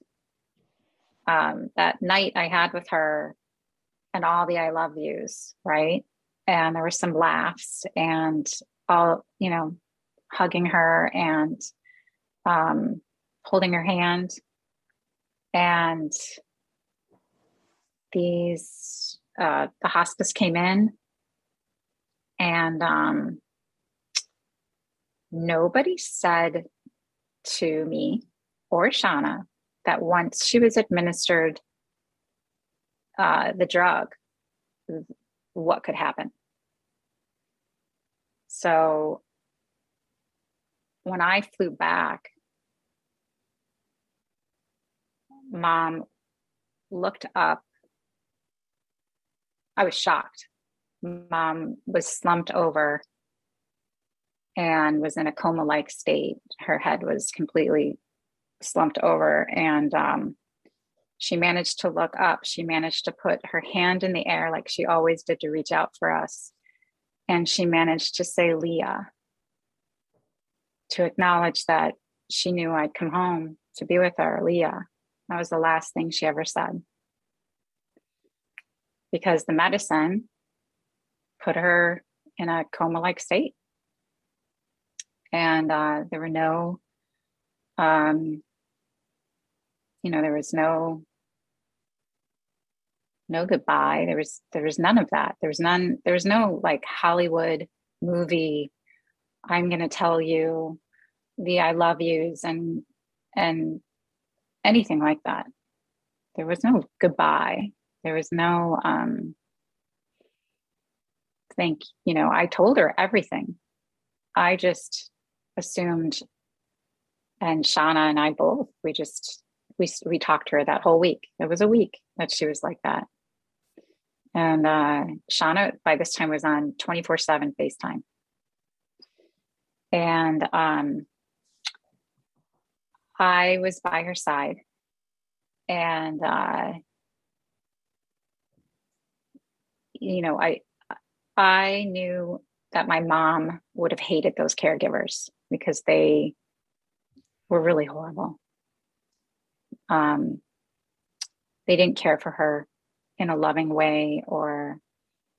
um, that night i had with her and all the i love yous right? And there were some laughs and all you know hugging her and um, holding her hand. And these, uh, the hospice came in, and um, nobody said to me or Shauna that once she was administered uh, the drug, what could happen. So when I flew back, mom looked up. I was shocked. Mom was slumped over and was in a coma like state. Her head was completely slumped over. And um, she managed to look up. She managed to put her hand in the air like she always did to reach out for us. And she managed to say, Leah to acknowledge that she knew I'd come home to be with her, Leah. That was the last thing she ever said. Because the medicine put her in a coma like state. And uh, there were no, um, you know, there was no no goodbye. There was there was none of that. There was none there was no like hollywood movie i'm going to tell you the i love yous and and anything like that. There was no goodbye. There was no um think you know i told her everything. I just assumed and shauna and i both we just we we talked to her that whole week. It was a week that she was like that. And uh shauna by this time was on 24 7 facetime. And um, I was by her side, and uh, you know, I I knew that my mom would have hated those caregivers because they were really horrible. Um, they didn't care for her in a loving way or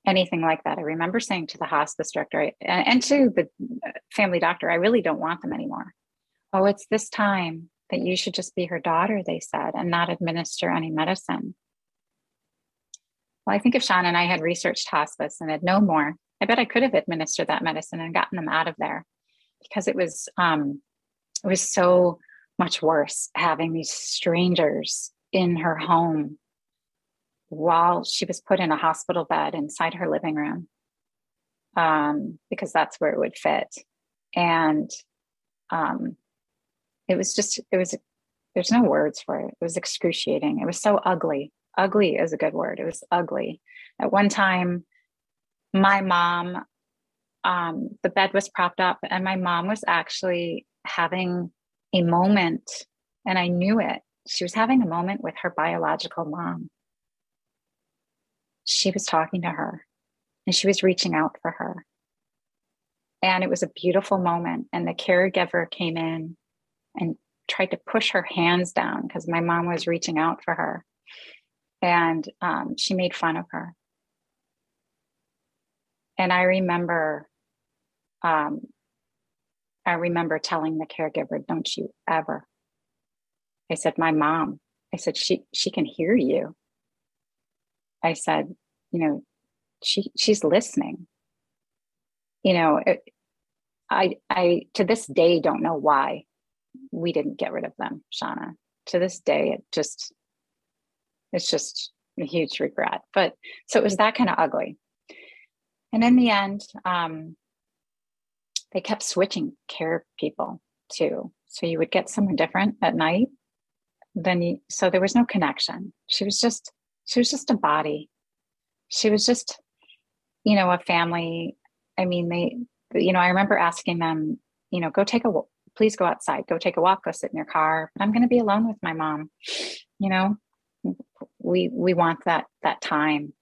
anything like that. I remember saying to the hospice director and, and to the family doctor, I really don't want them anymore. Oh, it's this time that you should just be her daughter, they said, and not administer any medicine. Well, I think if Shauna and I had researched hospice and had known more, I bet I could have administered that medicine and gotten them out of there. Because it was um, it was so much worse having these strangers in her home while she was put in a hospital bed inside her living room um, because that's where it would fit. And um, it was just it was there's no words for it. It was excruciating. It was so ugly ugly is a good word it was ugly at one time my mom um, the bed was propped up and my mom was actually having a moment and i knew it she was having a moment with her biological mom she was talking to her and she was reaching out for her. And it was a beautiful moment. And the caregiver came in and tried to push her hands down because my mom was reaching out for her. And um, she made fun of her. And I remember, um, I remember telling the caregiver, "Don't you ever." I said, "My mom." I said, "She she can hear you." I said, you know, she she's listening. You know, it, I I to this day don't know why we didn't get rid of them, Shauna. To this day, it just it's just a huge regret. But so it was that kind of ugly. And in the end, um, they kept switching care people too. So you would get someone different at night. Then you, so there was no connection. She was just she was just a body. She was just, you know, a family. I mean, they, you know, I remember asking them, you know, go take a, walk. please go outside, go take a walk, go sit in your car. But I'm going to be alone with my mom. You know, we we want that that time.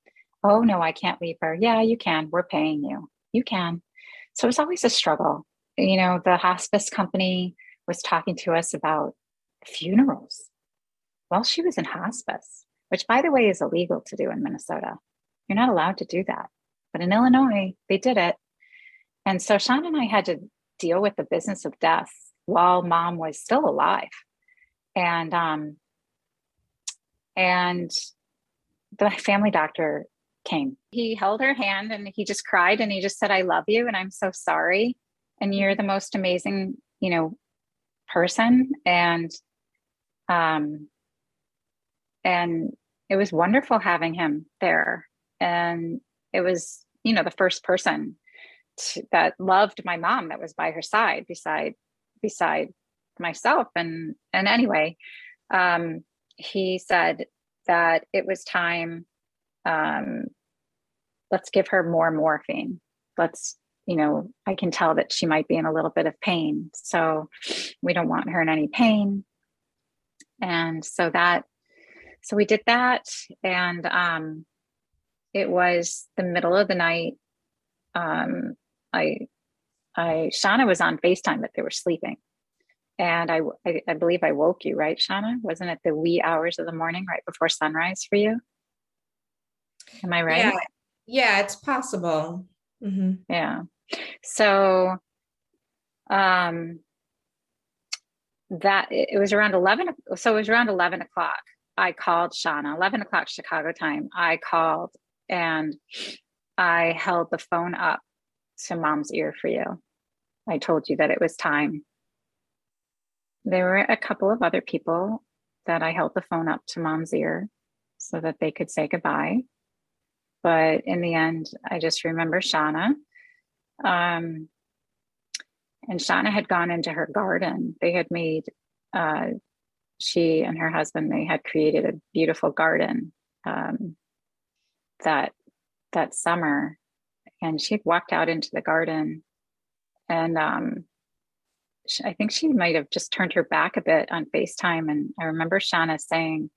Oh no, I can't leave her. Yeah, you can. We're paying you. You can. So it's always a struggle. You know, the hospice company was talking to us about funerals while she was in hospice which by the way is illegal to do in Minnesota. You're not allowed to do that. But in Illinois, they did it. And so Shauna and I had to deal with the business of death while mom was still alive. And um and the family doctor came. He held her hand and he just cried and he just said, I love you and I'm so sorry. And you're the most amazing, you know, person. And um and it was wonderful having him there. And it was, you know, the first person to, that loved my mom that was by her side beside beside myself. And and anyway, um, he said that it was time. Um, let's give her more morphine. Let's you know, I can tell that she might be in a little bit of pain. So we don't want her in any pain. And so that so we did that and um, it was the middle of the night um, i i shauna was on facetime but they were sleeping and I, I, I believe i woke you right shauna wasn't it the wee hours of the morning right before sunrise for you am i right yeah, yeah it's possible mm-hmm. yeah so um that it was around 11 so it was around 11 o'clock I called Shauna, 11 o'clock Chicago time. I called and I held the phone up to mom's ear for you. I told you that it was time. There were a couple of other people that I held the phone up to mom's ear so that they could say goodbye. But in the end, I just remember Shauna. Um, and Shauna had gone into her garden. They had made uh, she and her husband they had created a beautiful garden um, that that summer and she had walked out into the garden and um, i think she might have just turned her back a bit on facetime and i remember shauna saying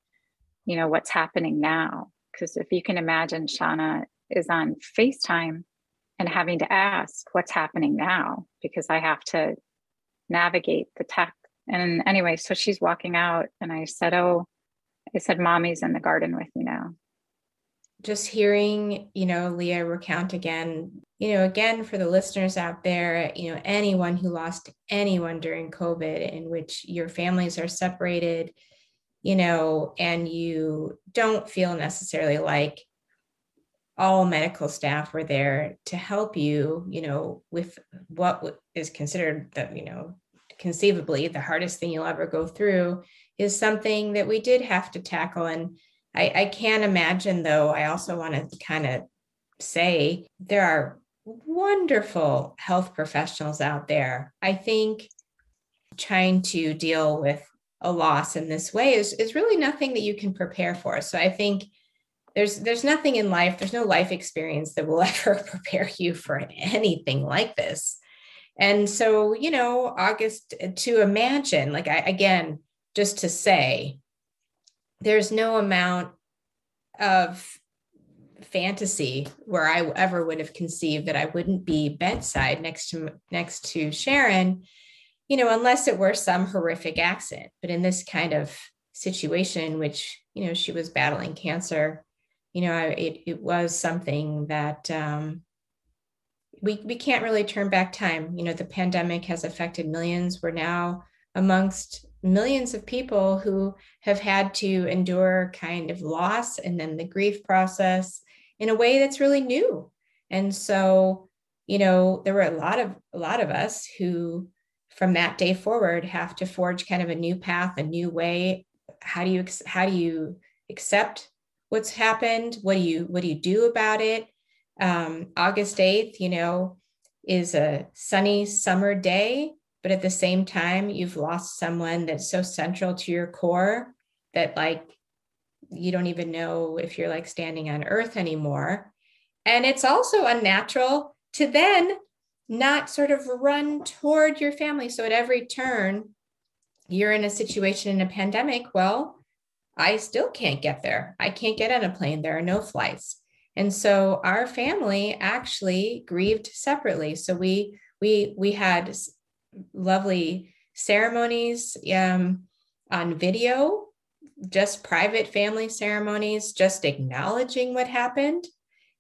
you know what's happening now because if you can imagine shauna is on FaceTime and having to ask what's happening now because I have to navigate the tech. And anyway, so she's walking out, and I said, Oh, I said, Mommy's in the garden with you now. Just hearing, you know, Leah recount again, you know, again for the listeners out there, you know, anyone who lost anyone during COVID in which your families are separated, you know, and you don't feel necessarily like all medical staff were there to help you, you know, with what is considered the, you know, conceivably the hardest thing you'll ever go through is something that we did have to tackle. And I, I can't imagine, though, I also want to kind of say there are wonderful health professionals out there. I think trying to deal with a loss in this way is, is really nothing that you can prepare for. So I think there's there's nothing in life there's no life experience that will ever prepare you for anything like this and so you know august uh, to imagine like i again just to say there's no amount of fantasy where i ever would have conceived that i wouldn't be bedside next to next to sharon you know unless it were some horrific accident but in this kind of situation which you know she was battling cancer you know, it, it was something that um, we, we can't really turn back time. You know, the pandemic has affected millions. We're now amongst millions of people who have had to endure kind of loss and then the grief process in a way that's really new. And so, you know, there were a lot of a lot of us who from that day forward have to forge kind of a new path, a new way. How do you how do you accept what's happened what do you what do you do about it um, august 8th you know is a sunny summer day but at the same time you've lost someone that's so central to your core that like you don't even know if you're like standing on earth anymore and it's also unnatural to then not sort of run toward your family so at every turn you're in a situation in a pandemic well I still can't get there. I can't get on a plane. There are no flights. And so our family actually grieved separately. So we we we had lovely ceremonies um, on video, just private family ceremonies, just acknowledging what happened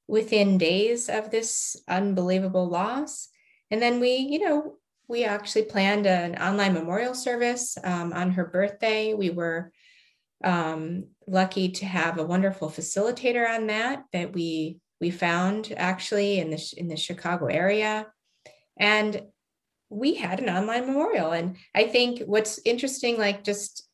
within days of this unbelievable loss. And then we, you know, we actually planned an online memorial service um, on her birthday. We were um, lucky to have a wonderful facilitator on that that we we found actually in the in the Chicago area, and we had an online memorial. And I think what's interesting, like just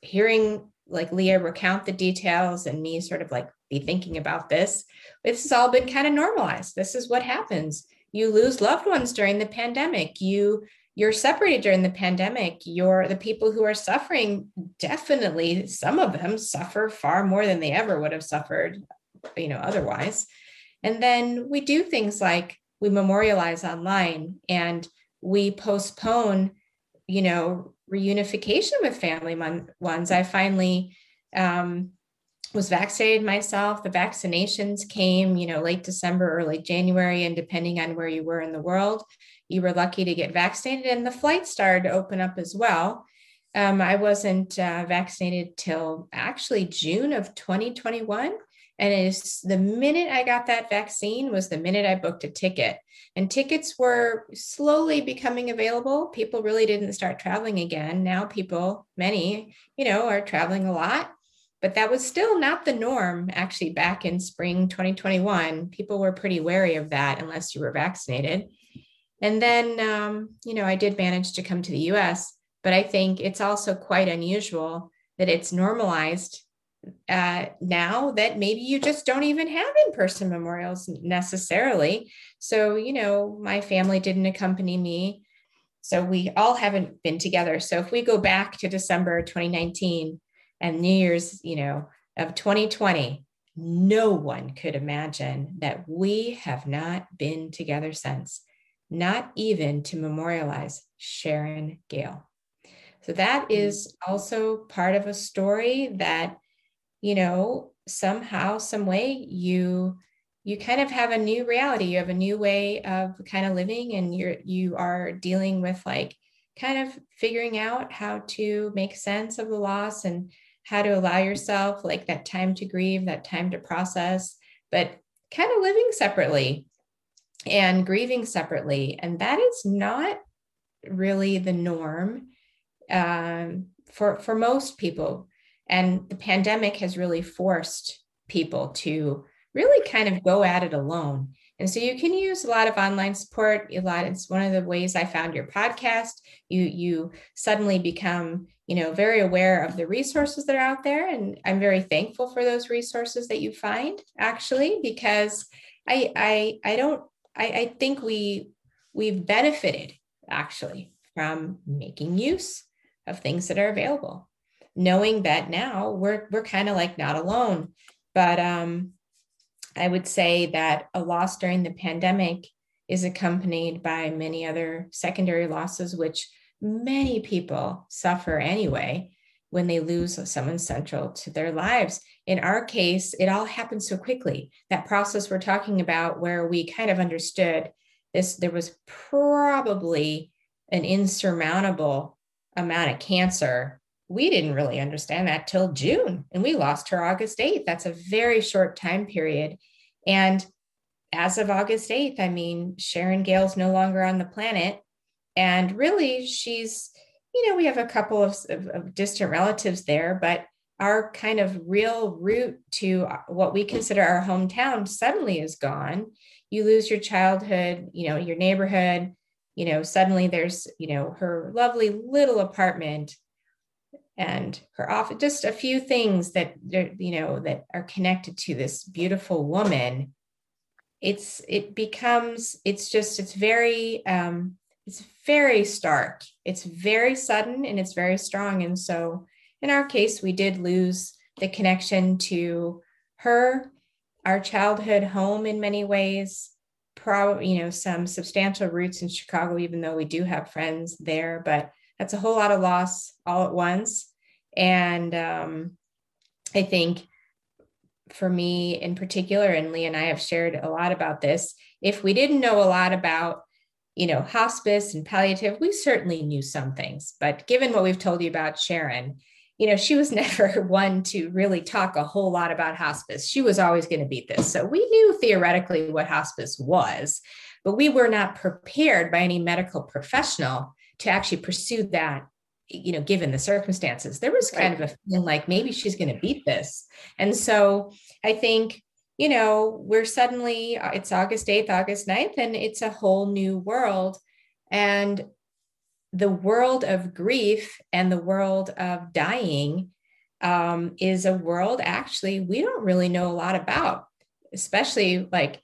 hearing like Leah recount the details and me sort of like be thinking about this, this has all been kind of normalized. This is what happens. You lose loved ones during the pandemic. You you're separated during the pandemic you're the people who are suffering definitely some of them suffer far more than they ever would have suffered you know otherwise and then we do things like we memorialize online and we postpone you know reunification with family ones i finally um, was vaccinated myself the vaccinations came you know late december early january and depending on where you were in the world you were lucky to get vaccinated, and the flight started to open up as well. Um, I wasn't uh, vaccinated till actually June of 2021. And it's the minute I got that vaccine was the minute I booked a ticket. And tickets were slowly becoming available. People really didn't start traveling again. Now, people, many, you know, are traveling a lot. But that was still not the norm actually back in spring 2021. People were pretty wary of that unless you were vaccinated. And then, um, you know, I did manage to come to the US, but I think it's also quite unusual that it's normalized uh, now that maybe you just don't even have in person memorials necessarily. So, you know, my family didn't accompany me. So we all haven't been together. So if we go back to December 2019 and New Year's, you know, of 2020, no one could imagine that we have not been together since not even to memorialize Sharon Gale. So that mm. also part of a story that, you know, somehow, some way you you kind of have a new reality. You have a new way of kind of living and you're you are dealing with like kind of figuring out how to make sense of the loss and how to allow yourself like that time to grieve that time to process but kind of living separately and grieving separately. And that is not really the norm um, for for most people and the pandemic has really forced people to really kind of go at it alone. And so you can use a lot of online support. A lot. It's one of the ways I found your podcast. You you suddenly become you know very aware of the resources that are out there, and I'm very thankful for those resources that you find actually because I I I don't I, I think we we've benefited actually from making use of things that are available knowing that now we're we're kind of like not alone but um I would say that a loss during the pandemic is accompanied by many other secondary losses, which many people suffer anyway when they lose someone central to their lives. In our case, it all happened so quickly. That process we're talking about, where we kind of understood this, there was probably an insurmountable amount of cancer. We didn't really understand that till June, and we lost her August 8th. That's a very short time period. And as of August 8th, I mean, Sharon Gale's no longer on the planet. And really, she's, you know, we have a couple of, of, of distant relatives there, but our kind of real route to uh, what we consider our hometown suddenly is gone. You lose your childhood, you know, your neighborhood, you know, suddenly there's, you know, her lovely little apartment and her office, just a few things that, you know, that are connected to this beautiful woman. It's, it becomes, it's just, it's very, um, it's very stark. It's very sudden and it's very strong. And so in our case, we did lose the connection to her, our childhood home in many ways, probably, you know, some substantial roots in Chicago, even though we do have friends there, but that's a whole lot of loss all at once. And um, I think for me in particular, and Lee and I have shared a lot about this, if we didn't know a lot about you know, hospice and palliative, we certainly knew some things. But given what we've told you about Sharon, you know, she was never one to really talk a whole lot about hospice. She was always going to beat this. So we knew theoretically what hospice was, but we were not prepared by any medical professional to actually pursue that you know given the circumstances. There was kind right. of a feeling like maybe she's going to beat this. And so i think you know we're suddenly uh, it's august 8th august 9th and it's a whole new world. And the world of grief and the world of dying um, is a world actually we don't really know a lot about especially like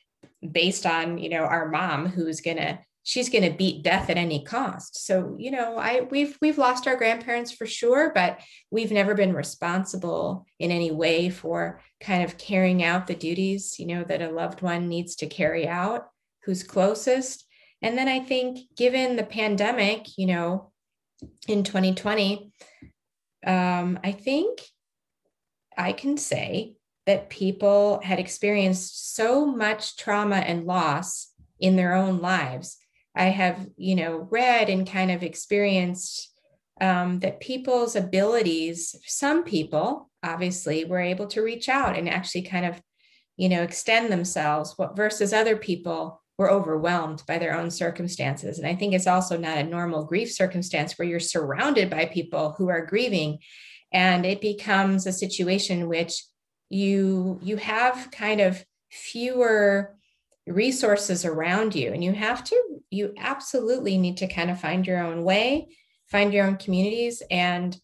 based on you know our mom who's going to she's going to beat death at any cost. So you know i we've we've lost our grandparents for sure but we've never been responsible in any way for kind of carrying out the duties you know that a loved one needs to carry out who's closest. And then i think given the pandemic you know in 2020 um, i think i can say that people had experienced so much trauma and loss in their own lives I have, you know, read and kind of experienced um, that people's abilities, some people obviously were able to reach out and actually kind of, you know, extend themselves what versus other people were overwhelmed by their own circumstances. And I think it's also not a normal grief circumstance where you're surrounded by people who are grieving and it becomes a situation which you you have kind of fewer resources around you. And you have to you absolutely need to kind of find your own way find your own communities. And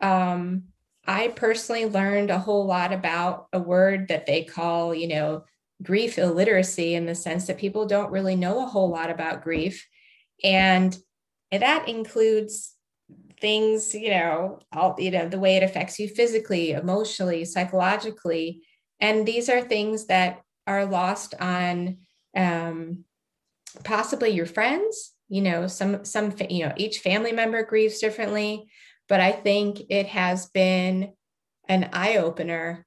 um, i personally learned a whole lot about a word that they call you know grief illiteracy in the sense that people don't really know a whole lot about grief. And that includes things you know all you know the way it affects you physically emotionally psychologically. And these are things that are lost on um, possibly your friends you know some some you know each family member grieves differently but i think it has been an eye opener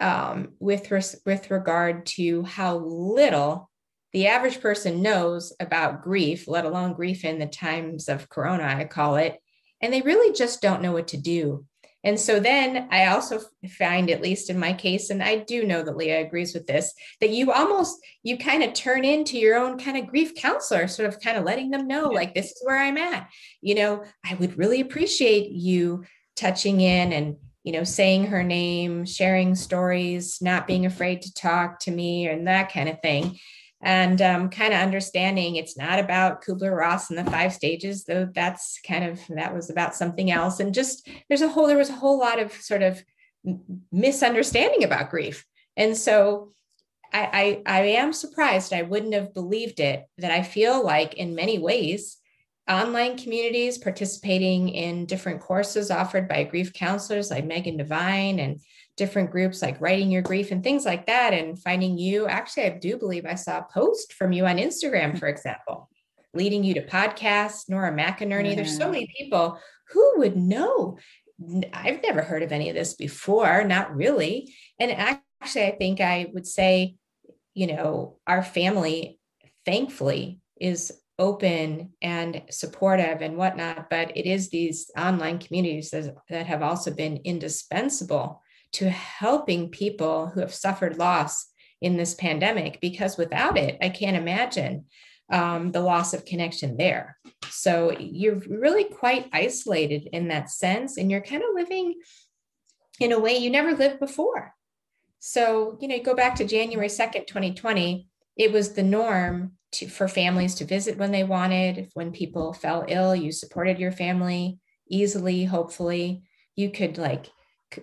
um, with res- with regard to how little the average person knows about grief, let alone grief in the times of Corona, I call it, and they really just don't know what to do. And so then I also find, at least in my case, and I do know that Leah agrees with this, that you almost you kind of turn into your own kind of grief counselor, sort of kind of letting them know, like this is where I'm at. You know, I would really appreciate you touching in and you know saying her name, sharing stories, not being afraid to talk to me, and that kind of thing and um, kind of understanding it's not about Kubler Ross and the five stages, though that's kind of that was about something else. And just there's a whole there was a whole lot of sort of misunderstanding about grief, and so I, I I am surprised. I wouldn't have believed it that I feel like in many ways online communities participating in different courses offered by grief counselors like Megan Devine and different groups like writing your grief and things like that and finding you. Actually i do believe i saw a post from you on instagram for example leading you to podcasts nora mcinerney. Yeah. there's so many people who would know. I've never heard of any of this before not really. And actually i think i would say you know our family thankfully is open and supportive and whatnot but it is these online communities that, that have also been indispensable to helping people who have suffered loss in this pandemic because without it i can't imagine um, the loss of connection there. So you're really quite isolated in that sense and you're kind of living in a way you never lived before. So you know you go back to january 2nd 2020 it was the norm to, for families to visit when they wanted. When people fell ill you supported your family easily hopefully. You could like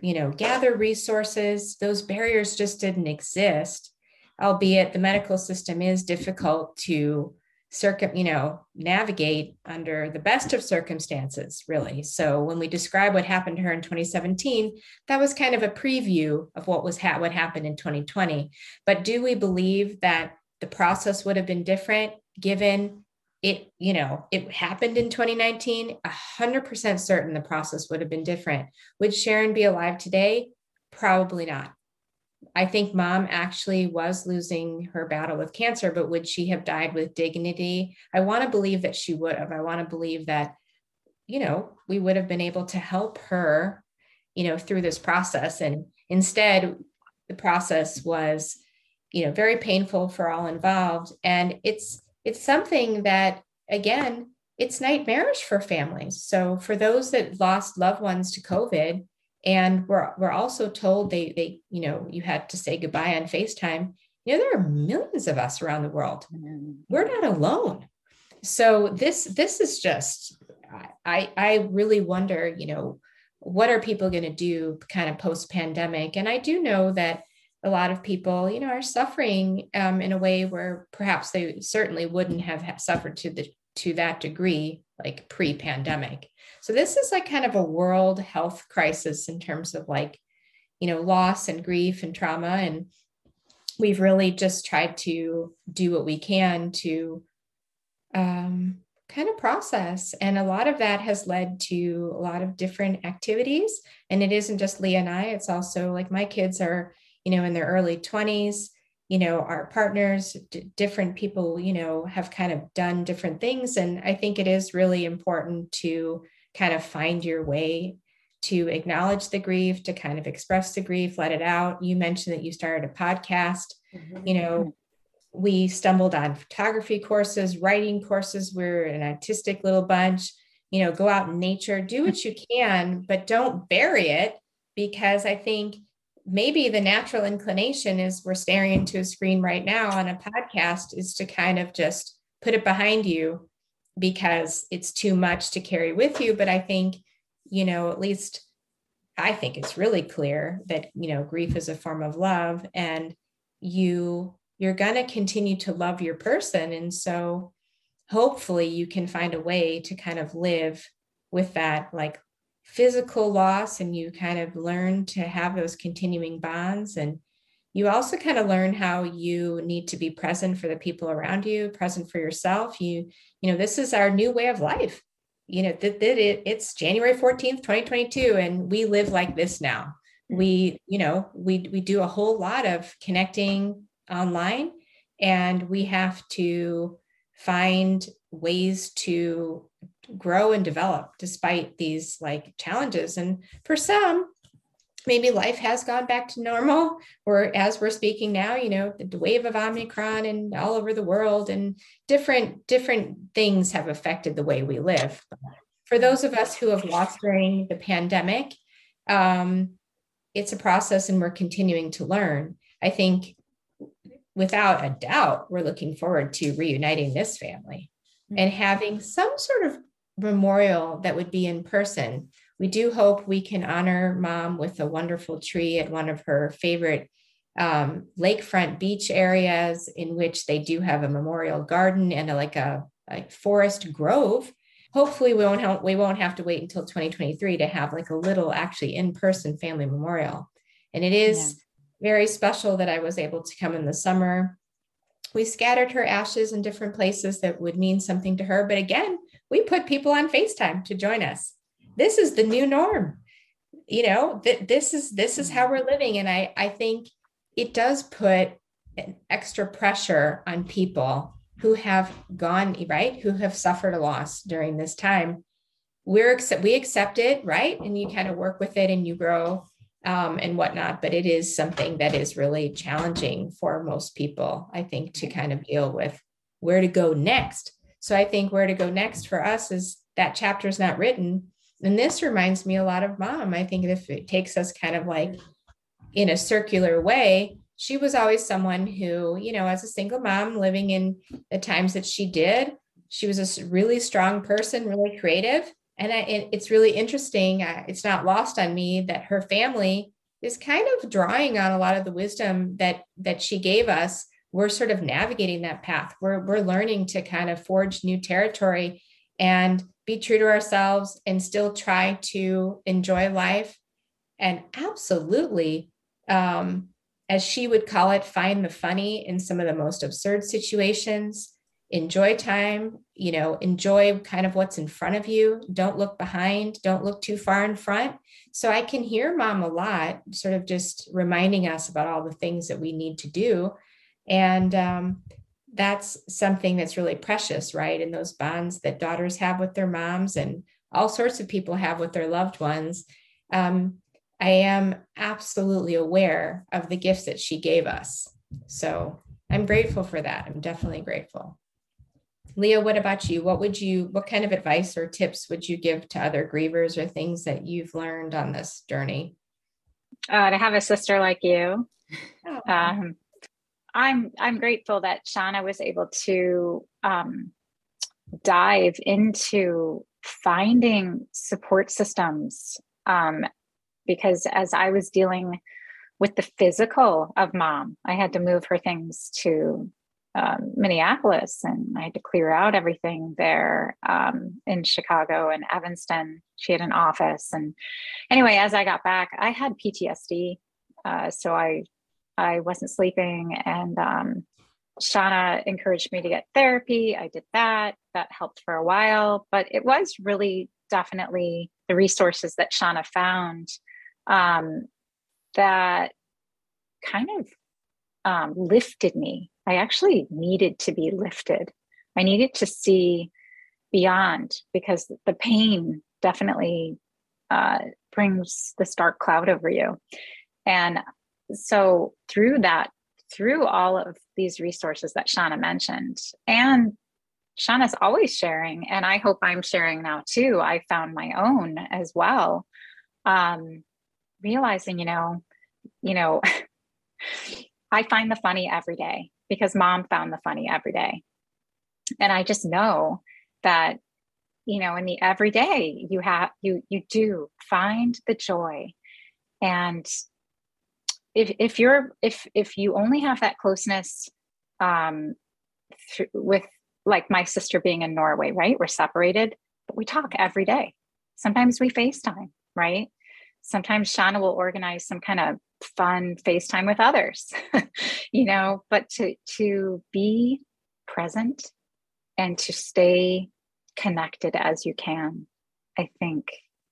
you know gather resources. Those barriers just didn't exist albeit the medical system is difficult to circum you know navigate under the best of circumstances really. So when we describe what happened to her in 2017 that was kind of a preview of what was ha- what happened in 2020 but do we believe that the process would have been different given it you know it happened in 2019 100% certain the process would have been different. Would sharon be alive today? Probably not. I think mom actually was losing her battle with cancer but would she have died with dignity? I want to believe that she would have. I want to believe that you know we would have been able to help her you know through this process. And instead the process was you know very painful for all involved. And it's it's something that, again, it's nightmarish for families. So for those that lost loved ones to COVID, and we're, we're also told they, they, you know, you had to say goodbye on FaceTime, you know, there are millions of us around the world. Mm-hmm. We're not alone. So this, this is just, I, I really wonder, you know, what are people going to do kind of post pandemic? And I do know that a lot of people, you know, are suffering um, in a way where perhaps they certainly wouldn't have suffered to the to that degree like pre-pandemic. So this is like kind of a world health crisis in terms of like, you know, loss and grief and trauma and we've really just tried to do what we can to um, kind of process. And a lot of that has led to a lot of different activities. And it isn't just Leah and I, it's also like my kids are you know, in their early 20s, you know, our partners, d- different people, you know, have kind of done different things. And I think it is really important to kind of find your way to acknowledge the grief, to kind of express the grief, let it out. You mentioned that you started a podcast. Mm-hmm. You know, we stumbled on photography courses, writing courses. We're an artistic little bunch. You know, go out in nature, do what you can, but don't bury it because I think maybe the natural inclination is we're staring into a screen right now on a podcast is to kind of just put it behind you because it's too much to carry with you. But i think you know at least i think it's really clear that you know grief is a form of love and you you're going to continue to love your person. And so hopefully you can find a way to kind of live with that like physical loss and you kind of learn to have those continuing bonds. And you also kind of learn how you need to be present for the people around you present for yourself. You you know this is our new way of life. You know that it, it's january 14th 2022 and we live like this now. We you know we we do a whole lot of connecting online and we have to find ways to grow and develop despite these like challenges. And for some maybe life has gone back to normal or as we're speaking now you know the wave of omicron and all over the world and different different things have affected the way we live. For those of us who have lost during the pandemic um, it's a process and we're continuing to learn. I think without a doubt we're looking forward to reuniting this family. And having some sort of memorial that would be in person. We do hope we can honor mom with a wonderful tree at one of her favorite um, lakefront beach areas in which they do have a memorial garden and a, like a, a forest grove. Hopefully we won't have, we won't have to wait until 2023 to have like a little actually in-person family memorial. And it is yeah. very special that i was able to come in the summer. We scattered her ashes in different places that would mean something to her but again we put people on facetime to join us. This is the new norm. You know that this is this is how we're living. And i i think it does put an extra pressure on people who have gone right? Who have suffered a loss during this time. We're accept we accept it right? And you kind of work with it and you grow um, and whatnot. But it is something that is really challenging for most people i think to kind of deal with where to go next so i think where to go next for us is that chapter is not written and this reminds me a lot of mom. I think if it takes us kind of like in a circular way, she was always someone who, you know, as a single mom living in the times that she did, she was a really strong person, really creative. And I, it's really interesting. It's not lost on me that her family is kind of drawing on a lot of the wisdom that that she gave us. We're sort of navigating that path. We're we're learning to kind of forge new territory and be true to ourselves and still try to enjoy life. And absolutely um, as she would call it find the funny in some of the most absurd situations. Enjoy time you know enjoy kind of what's in front of you. Don't look behind. Don't look too far in front. So i can hear mom a lot sort of just reminding us about all the things that we need to do and um, that's something that's really precious, right? And those bonds that daughters have with their moms and all sorts of people have with their loved ones. Um, I am absolutely aware of the gifts that she gave us. So I'm grateful for that. I'm definitely grateful. Leah, what about you? What would you, what kind of advice or tips would you give to other grievers or things that you've learned on this journey? Uh, to have a sister like you. Oh. Um, I'm I'm grateful that Shauna was able to um, dive into finding support systems um, because as I was dealing with the physical of mom, I had to move her things to um, Minneapolis and I had to clear out everything there um, in Chicago and Evanston. She had an office. And anyway, as I got back, I had PTSD. Uh, so I I wasn't sleeping. And um, Shauna encouraged me to get therapy. I did that. That helped for a while, but it was really definitely the resources that Shauna found um, that kind of um, lifted me. I actually needed to be lifted. I needed to see beyond because the pain definitely uh, brings this dark cloud over you. And so through that through all of these resources that shauna mentioned and shauna's always sharing and i hope i'm sharing now too i found my own as well um realizing you know you know i find the funny every day because mom found the funny every day. And i just know that you know in the everyday you have you you do find the joy. And if if you're if if you only have that closeness um th- with like my sister being in Norway, right? We're separated, but we talk every day. Sometimes we FaceTime, right? Sometimes Shauna will organize some kind of fun FaceTime with others, you know, but to to be present and to stay connected as you can, I think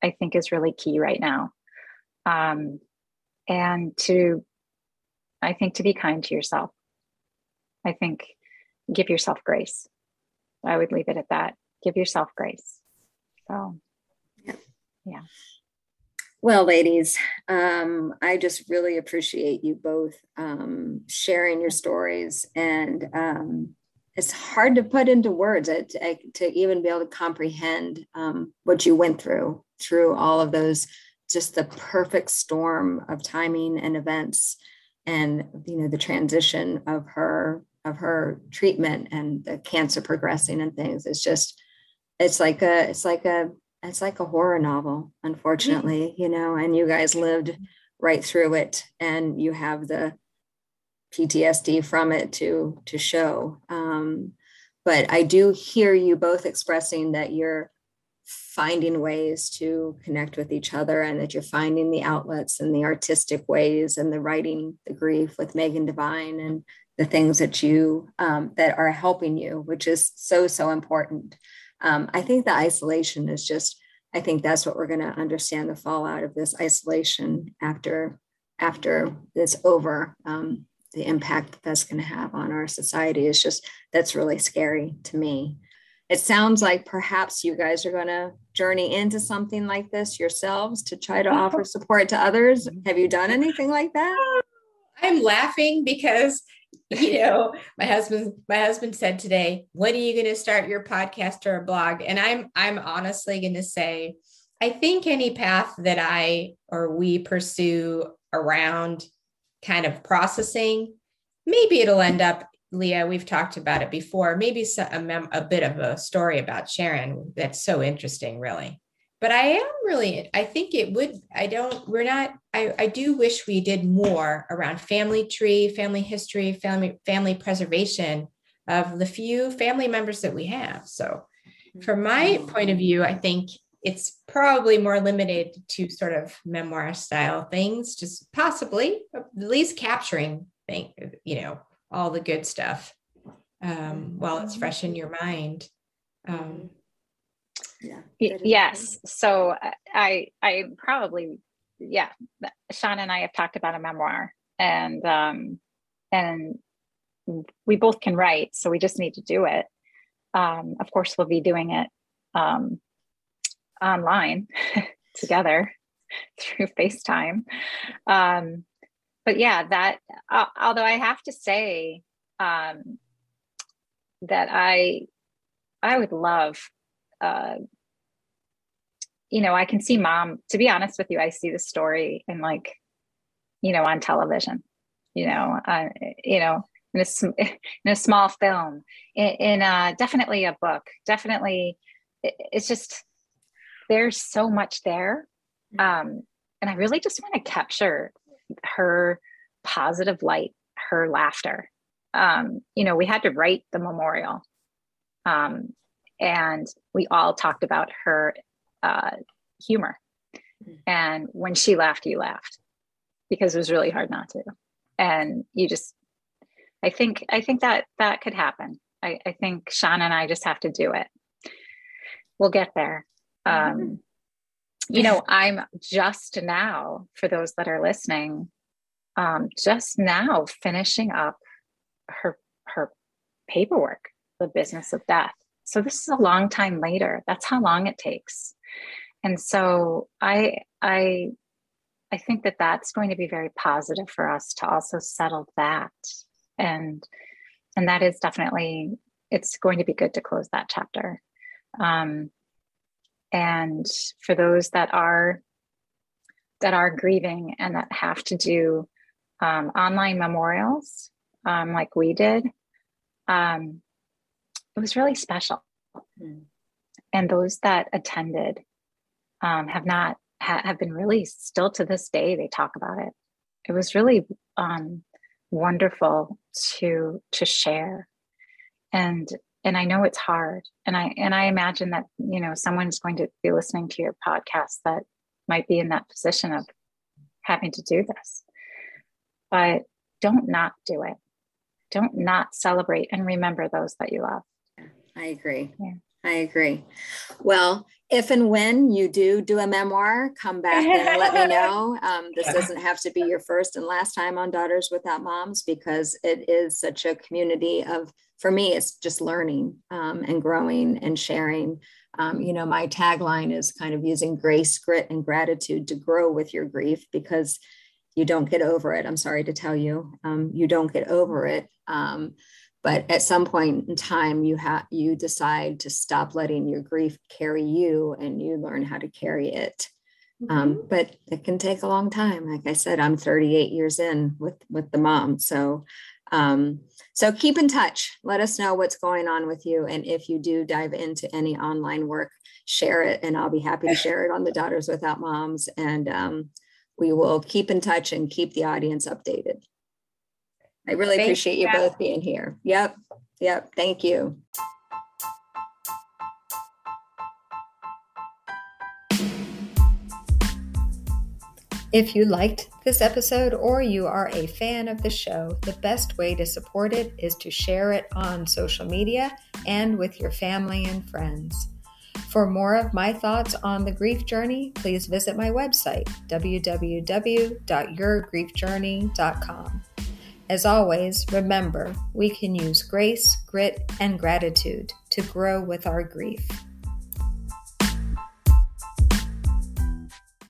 I think is really key right now. Um, and to i think to be kind to yourself i think give yourself grace i would leave it at that give yourself grace so yeah, yeah. Well, ladies, um, I just really appreciate you both um, sharing your stories. And um, it's hard to put into words to, uh, to even be able to comprehend um, what you went through, through all of those, just the perfect storm of timing and events and, you know, the transition of her, of her treatment and the cancer progressing and things. It's just, it's like a, it's like a, it's like a horror novel, unfortunately, you know, and you guys lived right through it and you have the PTSD from it to to show. Um, but I do hear you both expressing that you're finding ways to connect with each other and that you're finding the outlets and the artistic ways and the writing the grief with Megan Devine and the things that you um, that are helping you, which is so so important um, I think the isolation is just, I think that's what we're going to understand the fallout of this isolation after after it's over. Um, the impact that that's going to have on our society is just that's really scary to me. It sounds like perhaps you guys are going to journey into something like this yourselves to try to offer support to others. Have you done anything like that? I'm laughing because you know my husband my husband said today when are you going to start your podcast or a blog and i'm i'm honestly going to say i think any path that i or we pursue around kind of processing maybe it'll end up leah we've talked about it before. Maybe a, mem- a bit of a story about sharon that's so interesting really. But I am really, I think it would, I don't, we're not, I, I do wish we did more around family tree, family history, family, family preservation of the few family members that we have. So mm-hmm. from my point of view, I think it's probably more limited to sort of memoir style things, just possibly at least capturing thing, you know, all the good stuff um, while it's fresh in your mind. Um, yeah yes so uh, i i probably yeah sean and i have talked about a memoir and um and we both can write so we just need to do it. Um of course we'll be doing it um online together through facetime. Um but yeah that uh, although i have to say um that i i would love uh, you know, I can see mom, to be honest with you, I see the story in like, you know, on television, you know, uh, you know, in a, in a small film, in, in uh, definitely a book, definitely, it, it's just, there's so much there. Mm-hmm. Um, and I really just want to capture her positive light, her laughter. Um, you know, we had to write the memorial. Um, and we all talked about her uh, humor. Mm-hmm. And when she laughed, you laughed because it was really hard not to. And you just, I think, I think that that could happen. I, I think Sean and I just have to do it. We'll get there. Um, you know, I'm just now, for those that are listening, um, just now finishing up her her paperwork, the business of death. So this is a long time later. That's how long it takes. And so I I I think that that's going to be very positive for us to also settle that and and that is definitely it's going to be good to close that chapter. Um, and for those that are that are grieving and that have to do um, online memorials um, like we did um, it was really special. Mm. And those that attended um, have not ha- have been really still to this day they talk about it. It was really um, wonderful to to share, and and I know it's hard, and I and I imagine that you know someone's going to be listening to your podcast that might be in that position of having to do this, but don't not do it. Don't not celebrate and remember those that you love. I agree. Yeah. I agree. Well, if and when you do do a memoir, come back and let me know. Um, this doesn't have to be your first and last time on Daughters Without Moms because it is such a community of, for me, it's just learning um, and growing and sharing. Um, you know, my tagline is kind of using grace, grit, and gratitude to grow with your grief because you don't get over it. I'm sorry to tell you, um, you don't get over it. Um, but at some point in time you have you decide to stop letting your grief carry you and you learn how to carry it um, mm-hmm. um, but it can take a long time like i said i'm 38 years in with with the mom so um, so keep in touch let us know what's going on with you and if you do dive into any online work share it and i'll be happy to share it on the daughters without moms and um, we will keep in touch and keep the audience updated I really Thank appreciate you, you both being here. Yep. Yep. Thank you. If you liked this episode or you are a fan of the show, the best way to support it is to share it on social media and with your family and friends. For more of my thoughts on the grief journey, please visit my website, www.yourgriefjourney.com. As always, remember we can use grace, grit, and gratitude to grow with our grief.